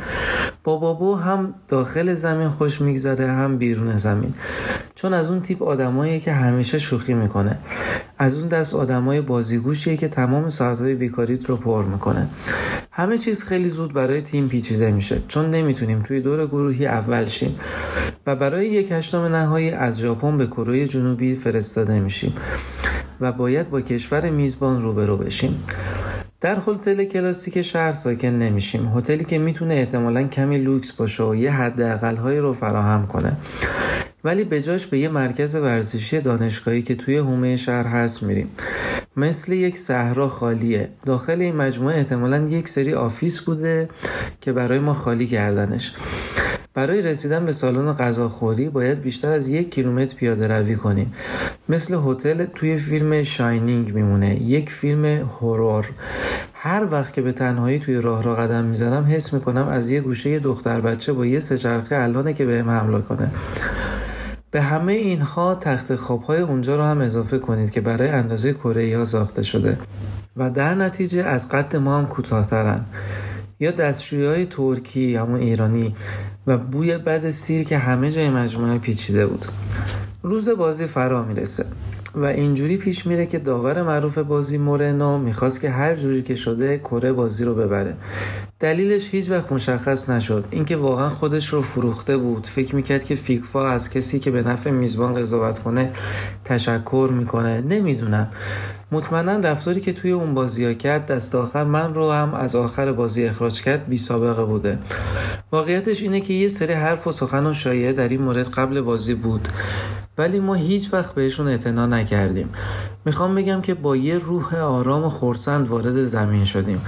با بابو هم داخل زمین خوش میگذره هم بیرون زمین. چون از اون تیپ آدمایی که همیشه شوخی می‌کنه. از اون دست آدمای بازیگوشیه که تمام ساعتهای بیکاریت رو پر می‌کنه. همه چیز خیلی زود برای تیم پیچیده میشه چون نمی‌تونیم توی دور گروهی اول شیم. و برای یک هشتم نهایی از ژاپن به کره جنوبی فرستاده میشیم و باید با کشور میزبان روبرو بشیم. در هتل کلاسیک شهر ساکن نمیشیم. هتلی که می‌تونه احتمالا کمی لوکس باشه و یه حد هایی رو فراهم کنه. ولی به جاش به یه مرکز ورزشی دانشگاهی که توی حومه شهر هست میریم. مثل یک صحرا خالیه. داخل این مجموعه احتمالا یک سری office بوده که برای ما خالی کردنش. برای رسیدن به سالن غذاخوری باید بیشتر از یک کیلومتر پیاده روی کنیم. مثل هتل توی فیلم شاینینگ میمونه. یک فیلم هورور. هر وقت که به تنهایی توی راه را قدم می‌زنم حس می‌کنم از یه گوشه دختر بچه با یه سهچرخه الانه که بهم حمله کنه. به همه اینها تخت خوابهای اونجا رو هم اضافه کنید که برای اندازه کره ها ساخته شده. و در نتیجه از قد ما هم کوتاهترن. یا دستشویی های ترکی همون ایرانی و بوی بد سیر که همه جای مجموعه پیچیده بود. روز بازی فرا می‌رسه. و اینجوری پیش میره که داور معروف بازی مورنو می‌خواست که هر جوری که شده کره بازی رو ببره. دلیلش هیچ وقت مشخص نشد. اینکه واقعا خودش رو فروخته بود. فکر می‌کرد که فیکفا از کسی که به نفع میزبان قضاوت کنه تشکر می‌کنه. نمی‌دونم. مطمئنا رفتاری که توی اون بازی ها کرد دست آخر من رو هم از آخر بازی اخراج کرد بی سابقه بوده. واقعیتش اینه که یه سری حرف و سخن و شایعه در این مورد قبل بازی بود. ولی ما هیچ وقت بهشون اعتنا نکردیم. می‌خوام بگم که با یه روح آرام و خورسند وارد زمین شدیم.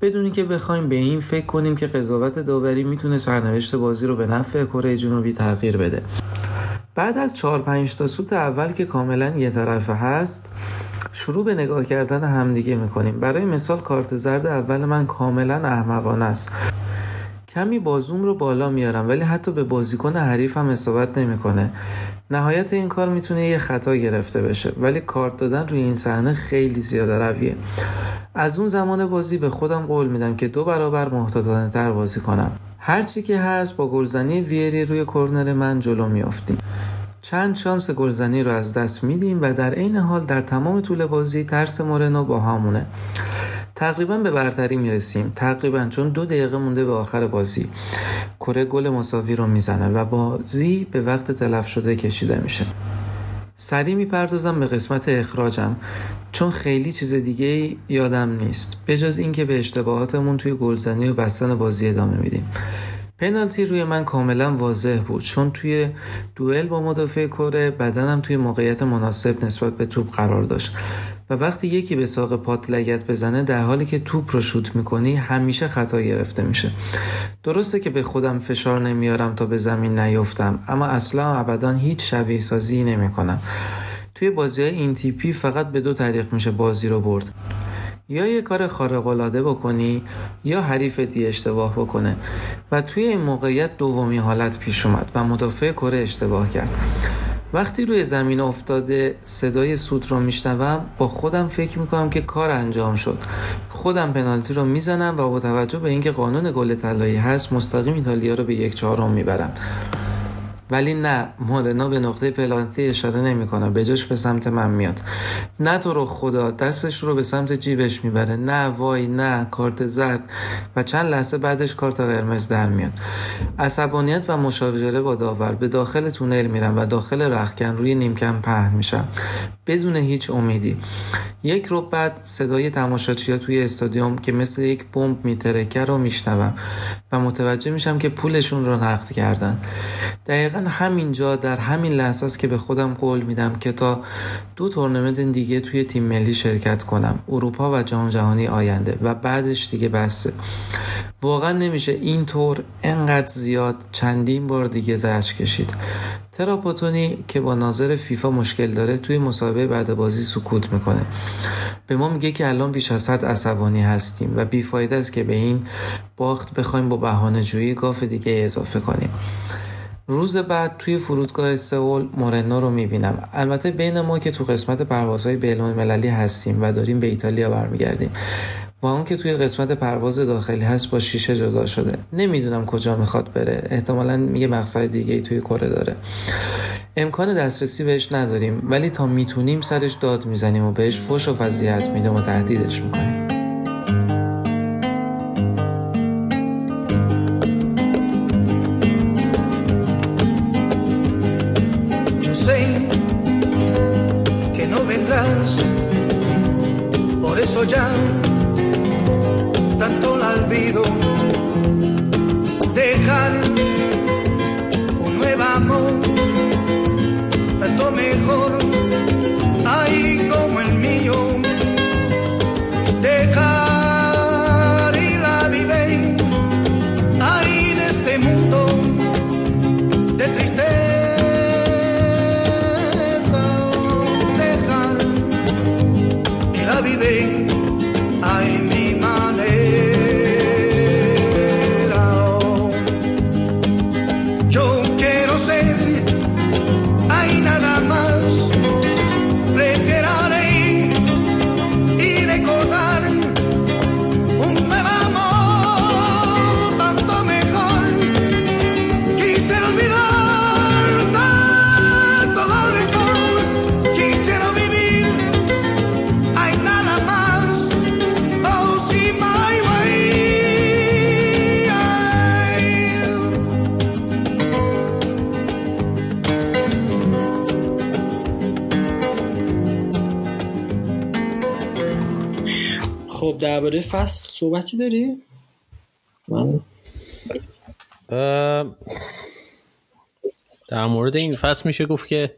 بدونی که بخوایم به این فکر کنیم که قضاوت داوری می‌تونه سرنوشت بازی رو به نفع کره جنوبی تغییر بده. بعد از 4 5 تا سوت اول که کاملا یه طرفه هست شروع به نگاه کردن همدیگه می‌کنیم. برای مثال کارت زرد اول من کاملا احمقانه است. کمی بازوم رو بالا میارم ولی حتی به بازیکن حریف هم اصابت نمی‌کنه. نهایت این کار می‌تونه یه خطا گرفته بشه ولی کارت دادن روی این صحنه خیلی زیاده رویه. از اون زمان بازی به خودم قول میدم که دو برابر محتاطانه تر بازی کنم. هرچی که هست با گلزنی ویری روی کرنر من جلو میافتیم. چند شانس گلزنی رو از دست میدیم و در عین حال در تمام طول بازی ترس مورنو با همونه. تقریبا به برتری می‌رسیم. تقریبا چون دو دقیقه مونده به آخر بازی. کره گل مساوی رو می‌زنه و بازی به وقت تلف شده کشیده میشه. سریع می‌پردازم به قسمت اخراجم. چون خیلی چیز دیگه یادم نیست. بجز اینکه به اشتباهاتمون توی گلزنی و بستن بازی ادامه میدیم. پنالتی روی من کاملا واضح بود. چون توی دوئل با مدافع کره بدنم توی موقعیت مناسب نسبت به توپ قرار داشت. و وقتی یکی به ساق پات لگت بزنه در حالی که توپ رو شوت می‌کنی همیشه خطا گرفته میشه. درسته که به خودم فشار نمیارم تا به زمین نیفتم اما اصلا ابدا هیچ شبیه سازی نمی‌کنم. توی بازی های این تیپی فقط به دو طریق میشه بازی رو برد. یا یه کار خارق‌العاده بکنی یا حریف دی اشتباه بکنه. و توی این موقعیت دومی حالت پیش اومد و مدافع کره اشتباه کرد. وقتی روی زمین افتاده صدای سوت رو میشنوم با خودم فکر می‌کنم که کار انجام شد. خودم پنالتی رو می‌زنم و با توجه به اینکه قانون گل طلایی هست مستقیم ایتالیا رو به یک چهارم می‌برم. ولی نه مورنا به نقطه پلانتی اشاره نمی‌کنه. به جاش به سمت من میاد. نه تو رو خدا دستش رو به سمت جیبش می‌بره. نه وای نه کارت زرد. و چند لحظه بعدش کارت قرمز در میاد. عصبانیت و مشاجره با داور. به داخل تونل میرم و داخل رخکن روی نیمکم پهن میشم. بدون هیچ امیدی. یک رو بعد صدای تماشاچی توی استادیوم که مثل یک بمب میترکه رو میشنوم و متوجه میشم که پولشون رو نقد کردن. دقیقا من همینجا در همین لحظه است که به خودم قول میدم که تا دو تورنمنت دیگه توی تیم ملی شرکت کنم. اروپا و جام جهانی آینده و بعدش دیگه بسه. واقعا نمیشه اینطور انقدر زیاد چندین بار دیگه زرچ کشید. تراپاتونی که با ناظر فیفا مشکل داره توی مسابقه بعد بازی سکوت می‌کنه. به ما میگه که الان بیش از حد عصبانی هستیم و بیفایده است که به این باخت بخوایم با بهانه جویی گاف دیگه اضافه کنیم. روز بعد توی فرودگاه سئول مورنو رو می‌بینم. البته بین ما که تو قسمت پروازهای بین المللی هستیم و داریم به ایتالیا برمیگردیم. و اون که توی قسمت پرواز داخلی هست با شیشه جدا شده. نمی‌دونم کجا می‌خواد بره. احتمالا میگه مقصد دیگه توی کره داره. امکان دسترسی بهش نداریم ولی تا می‌تونیم سرش داد می‌زنیم و بهش فش و فضیحت میدیم و تهدیدش می‌کنیم. صحبتی داری؟ من در مورد این فصل میشه گفت که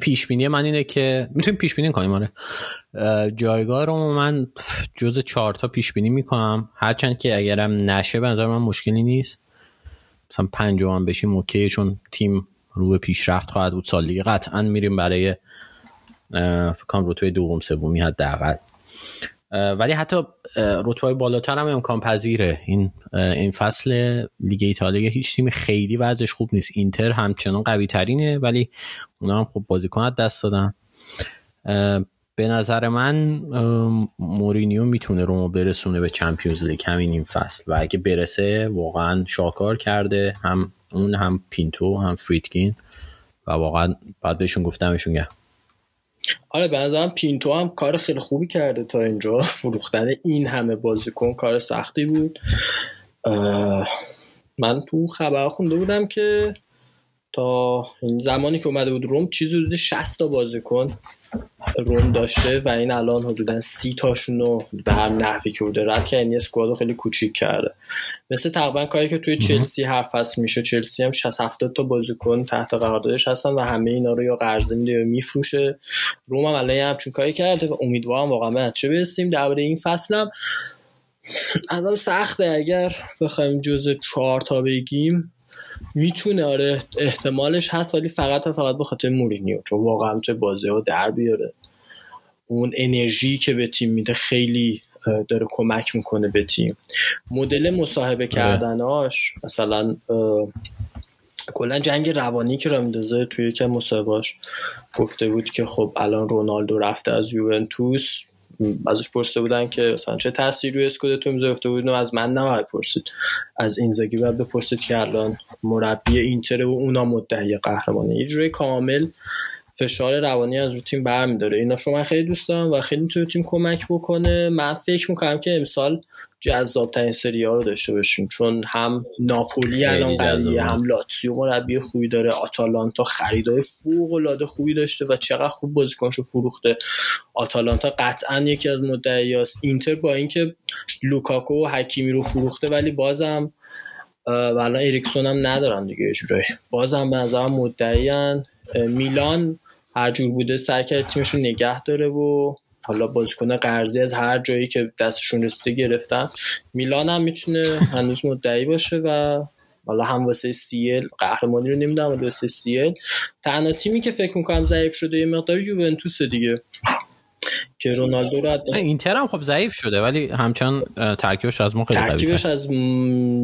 پیش بینی من اینه که می‌تونیم پیش بینی کنیم آره. جایگاه رو من جز چهار تا پیش بینی می‌کنم. هرچند که اگرم نشه به نظر من مشکلی نیست. مثلا پنجم بشیم اوکی چون تیم رو به پیشرفت خواهد بود. سال دیگه قطعا میریم برای فکر کنم رتبه دوم سومی حداقل. ولی حتی رتبه بالاتر هم امکان پذیره. این این فصل لیگ ایتالیا هیچ تیم خیلی وضعش خوب نیست. اینتر همچنان قوی ترینه ولی اونا هم خب بازیکن دست دادن. به نظر من مورینیو می‌تونه رومو برسونه به Champions League همین این فصل. و اگه برسه واقعا شاهکار کرده. هم اون هم پینتو هم فریدکین و واقعا بعد بهشون گفتمشون گه آره به نظرم پینتو هم کار خیلی خوبی کرده تا اینجا فروختن این همه بازیکن کار سختی بود. من تو خبر خونده بودم که تا این زمانی که اومده بود روم چیزی حدود 60 تا بازیکن روم داشته و این الان حدودا سی تاشون رو به هر نحوی که بوده رد کرد. یه اسکوادو خیلی کوچیک کرده. مثل تقریبا کاری که توی چلسی هر فصل میشه. چلسی هم 60 70 تا بازیکن تحت قراردادش هستن و همه اینا رو یا قرضه میده یا میفروشه. روم هم الان همچون کاری کرده و امیدوارم واقعا به چه برسیم. درباره این فصلم الان سخته. اگر بخوایم جز چهار تا بگیم می‌تونه آره احتمالش هست ولی فقط و فقط به خاطر مورینیو چون واقعا تو بازی ها در بیاره اون انرژی که به تیم میده خیلی داره کمک می‌کنه به تیم مدل مصاحبه آره. کردناش مثلا کلا جنگ روانی که را میندازه توی که مصاحبهاش گفته بود که خب الان رونالدو رفته از یوونتوس ازش پرسیده بودن که مثلا چه تاثیر روی اسکودتو می‌ذاره؟ بودن از من نباید پرسید. از این زگی باید بپرسید که الان مربی اینتر و اونا مدعی قهرمانه. یه جوری کامل فشار روانی از رو تیم برمیداره. اینا شما خیلی دوست دارم و خیلی می‌تونه تیم کمک بکنه. من فکر می‌کنم که امسال جذاب ترین سری ها رو داشته باشیم. چون هم ناپولی الان قویه هم لاتسیو مربی خوبی داره. آتالانتا خریدای فوق العاده خوبی داشته و چقدر خوب بازیکنشو فروخته. آتالانتا قطعا یکی از مدعیاست اینتر با اینکه لوکاکو و حکیمی رو فروخته ولی بازم و الان اریکسون هم ندارن دیگه جورایی. بازم به نظرم مدعیان میلان هر جور بوده سعی کرد تیمشون نگه داره و حالا بازیکن قرضی از هر جایی که دستشون رسیده گرفتن. میلان هم می‌تونه هنوز مدعی باشه و حالا هم واسه سیل قهرمانی رو نمی‌دونم ولی واسه سیل. تنها تیمی که فکر می‌کنم ضعیف شده یه مقدار یوونتوس دیگه. که رونالدو رو اینتر هم خب ضعیف شده ولی همچنان ترکیبش از ما خیلی ترکیبش از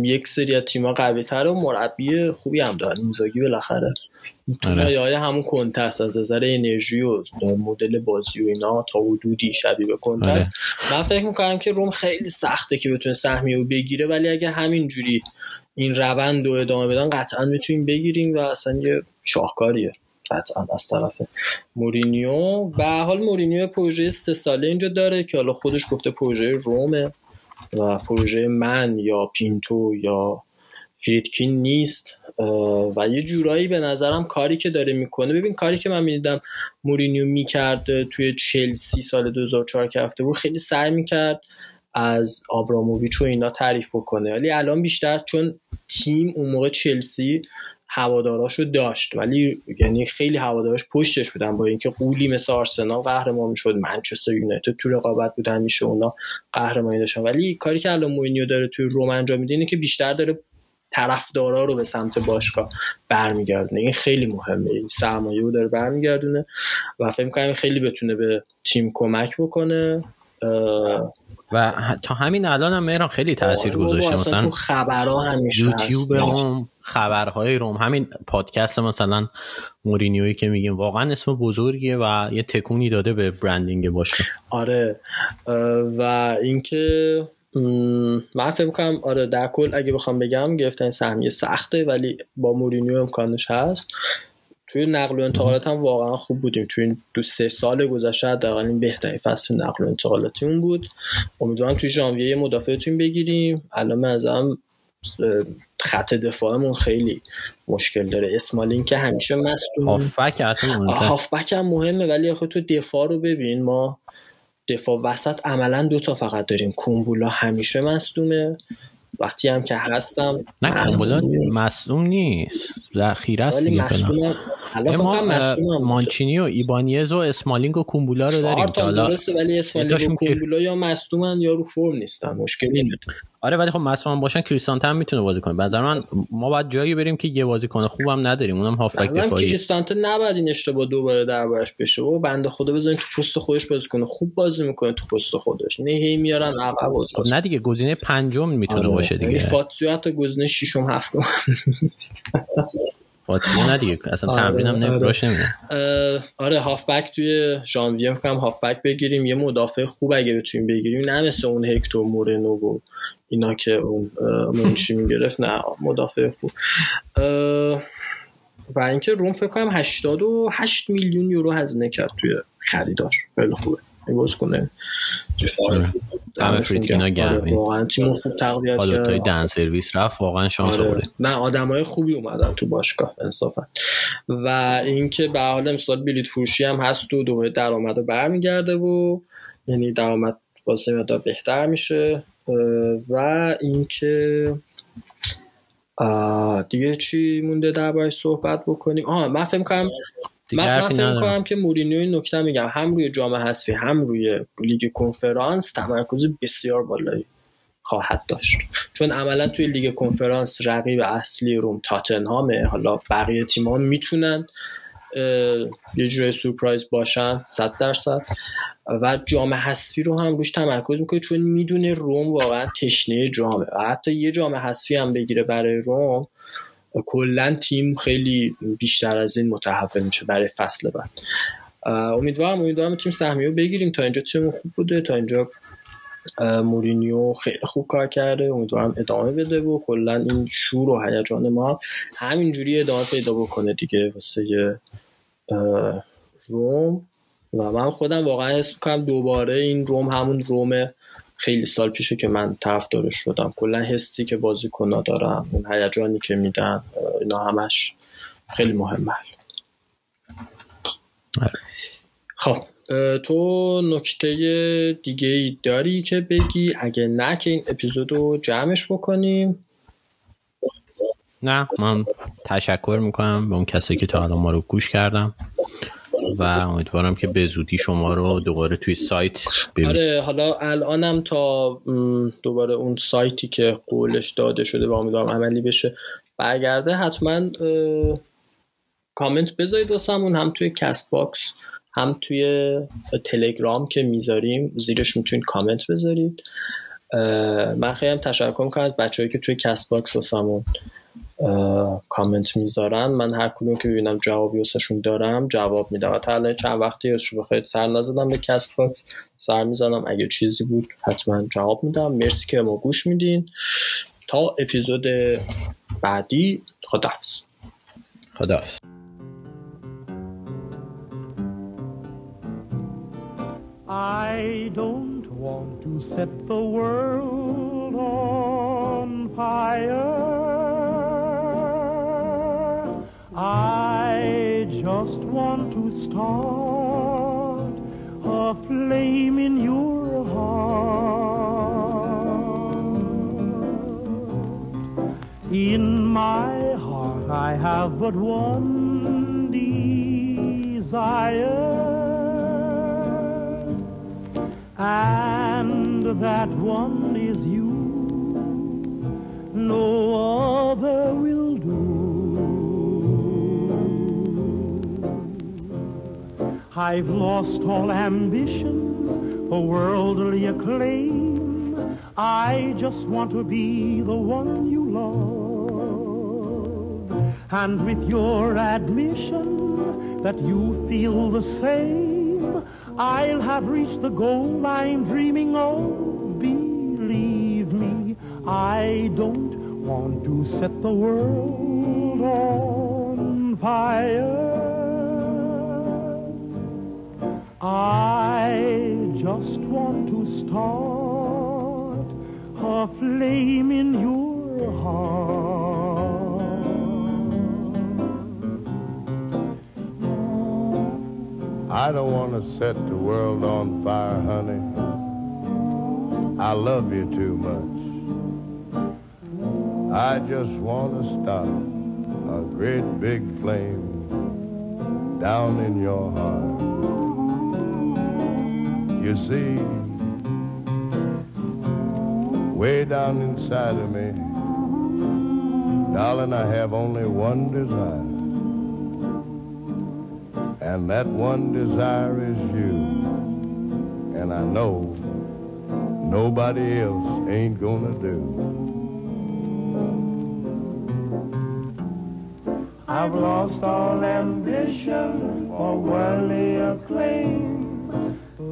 یک سری از تیم‌ها قوی و مربی خوبی هم داره اینزاگی بالاخره. آره. یا همون کنتست از نظر انرژی و مدل بازی و اینا تا حدودی شبیه به کنتست آره. من فکر می‌کنم که روم خیلی سخته که بتونه سهمیه رو بگیره ولی اگه همین جوری این روند رو ادامه بدن قطعا می‌تونیم بگیریم و اصلا یه شاهکاریه قطعا از طرف مورینیو و حال مورینیو پروژه سه ساله اینجا داره که حالا خودش گفته پروژه رومه و پروژه من یا پینتو یا فریدکین نیست و یه جورایی به نظرم کاری که داره می‌کنه. ببین کاری که من می‌دیدم مورینیو می‌کرد توی چلسی سال 2004 که هفته بود خیلی سعی می‌کرد از آبراموویچ و اینا تعریف بکنه. ولی الان بیشتر چون تیم اون موقع چلسی هواداراشو داشت. ولی یعنی خیلی هوادارش پشتش بودن با اینکه قولی مثل آرسنال قهرمان می‌شد منچستر یونایتد تو رقابت بودن میشه اونا قهرمانی داشتن. ولی کاری که الان مورینیو داره توی روم انجام میده اینه که بیشتر داره طرفدارا رو به سمت باشگاه برمیگردونه. این خیلی مهمه. این سرمایه رو داره برمیگردونه و فکر می‌کنم خیلی بتونه به تیم کمک بکنه. و تا همین الان هم مهران خیلی تاثیر آره گذاشته. مثلا خبرها همیشه یوتیوب روم خبرهای روم همین پادکست مثلا مورینیوی که میگیم واقعا اسم بزرگیه و یه تکونی داده به برندینگ باشه آره و اینکه من فکر می‌کنم آره در کل اگه بخوام بگم گرفتن سهمیه سخته ولی با مورینیو امکانش هست. توی نقل و انتقالات هم واقعا خوب بودیم. توی این دو سه سال گذشته حداقل این بهترین فصل نقل و انتقالاتیمون بود. امیدوارم توی ژانویه یه مدافع تیم بگیریم. الان هم خط دفاعمون خیلی مشکل داره. اسمالین که همیشه مصدوم. هافبک هم مهمه ولی آخه تو دفاع رو ببین. ما دفاع وسط عملا دو تا فقط داریم. کومبولا همیشه مصدومه. وقتی هم که هستم نه کومبولا مصدوم نیست. ذخیره است دیگه ما مانچینی و ایبانیز و اسمالینگ و کومبولا رو داریم که حالا درسته ولی اسمالینگ و کومبولا یا مصدومن یا رو فرم نیستن. مشکلی نداره. آره ولی خب مثلا باشن کریستانته هم می‌تونه بازی کنه. نظر من ما باید جایی بریم که یه بازیکن خوبم نداریم اونم هافبک دفاعی کریستانته نباید این اشتباه دوباره دربارش بشه. و بنده خدا بزنین تو پست خودش بازی کنه. خوب بازی می‌کنه تو پست خودش. نه هی میارن عقب خب نه دیگه گزینه پنجم می‌تونه آره. باشه دیگه. یعنی فاتسیو حتی گزینه ششم هفتم. فاتسیو نه دیگه اصلا آره. تمرین هم نمیراش آره هافبک توی ژانویه میگم هافبک بگیریم. یه مدافع خوب اگه بتونیم بگیریم. نه مثل اون هکتور مورنو و اینا که اون منشی می‌گرفت. نه مدافع خوب. و اینکه روم فکر کنم 88 میلیون یورو هزینه کرد توی خریداش خیلی خوبه. باز کنه. دم فریدکینا گرم. واقعا تیم خوب تقویت کرد. حالا دن سرویس رفت واقعا شانس آره. آورد نه آدمای خوبی اومدن تو باشگاه انصافا. و اینکه به حال امسال بلیت فروشی هم هست و دوباره درآمد رو برمیگرده و یعنی درآمد واسه مقدار بهتر میشه. و اینکه دیگه چی مونده درباره صحبت بکنیم؟ آها من فکر کنم من, فکر کنم که مورینیو این نکته میگم. هم روی جام حذفی هم روی لیگ کنفرانس تمرکز بسیار بالایی خواهد داشت. چون عملا توی لیگ کنفرانس رقیب اصلی روم تاتنهامه. حالا بقیه تیمان می‌تونن یه جوری سورپرایز باشن صد درصد. و جام حذفی رو هم روش تمرکز می‌کنه چون می‌دونه روم واقعا تشنه جامه. و حتی یه جام حذفی هم بگیره برای روم کلا تیم خیلی بیشتر از این متحول میشه برای فصل بعد. امیدوارم امیدوارم تیم سهمیه بگیریم. تا اینجا تیم خوب بوده. تا اینجا مورینیو خیلی خوب کار کرده. امیدوارم ادامه بده و کلا این شور و هیجان ما همینجوری ادامه پیدا بکنه دیگه واسه روم و من خودم واقعا حس می‌کنم دوباره این روم همون روم خیلی سال پیشه که من طرفدارش شدم. کلا حسی که بازیکن‌ها دارن اون هیجانی که میدن اینا همش خیلی مهمه. خب تو نکته دیگه ای داری که بگی؟ اگه نه که این اپیزود رو جمعش بکنیم. نه من تشکر می‌کنم به اون کسی که تا الان ما رو گوش کردم و امیدوارم که به زودی شما رو دوباره توی سایت ببینیم. آره حالا الانم تا دوباره اون سایتی که قولش داده شده و امیدوارم عملی بشه برگرده حتما کامنت بذارید واسمون هم توی کست باکس هم توی تلگرام که می‌ذاریم زیرش می‌تونید کامنت بذارید. من خیلی هم تشکر می‌کنم از بچههایی که توی کست باکس واسمون کامنت می‌ذارن من هر کدوم که ببینم جوابی واسهشون دارم جواب میدم. تا چند وقتی شو بخواید سر نزدم به کست باکس سر می‌زنم. اگه چیزی بود حتما جواب میدم. مرسی که ما گوش میدین. تا اپیزود بعدی. خدافز خدافز I don't want to set the world on fire. I just want to start a flame in your heart. In my heart, I have but one desire and that one is you. No other will do. I've lost all ambition for worldly acclaim. I just want to be the one you love. And with your admission that you feel the same, I'll have reached the goal I'm dreaming of. Believe me, I don't want to set the world on fire. I just want to start a flame in your heart. I don't want to set the world on fire, honey. I love you too much. I just want to start a great big flame down in your heart. You see, way down inside of me, darling, I have only one desire and that one desire is you. And I know nobody else ain't gonna do. I've lost all ambition for worldly acclaim.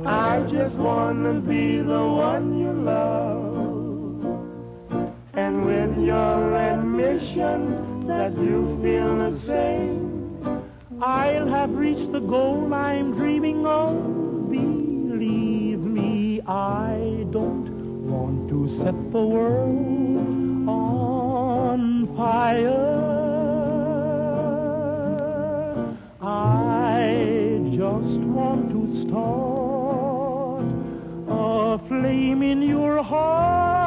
I just wanna be the one you love. And with your admission that you feel the same, I'll have reached the goal I'm dreaming of. Believe me, I don't want to set the world on fire. I just want to start a flame in your heart.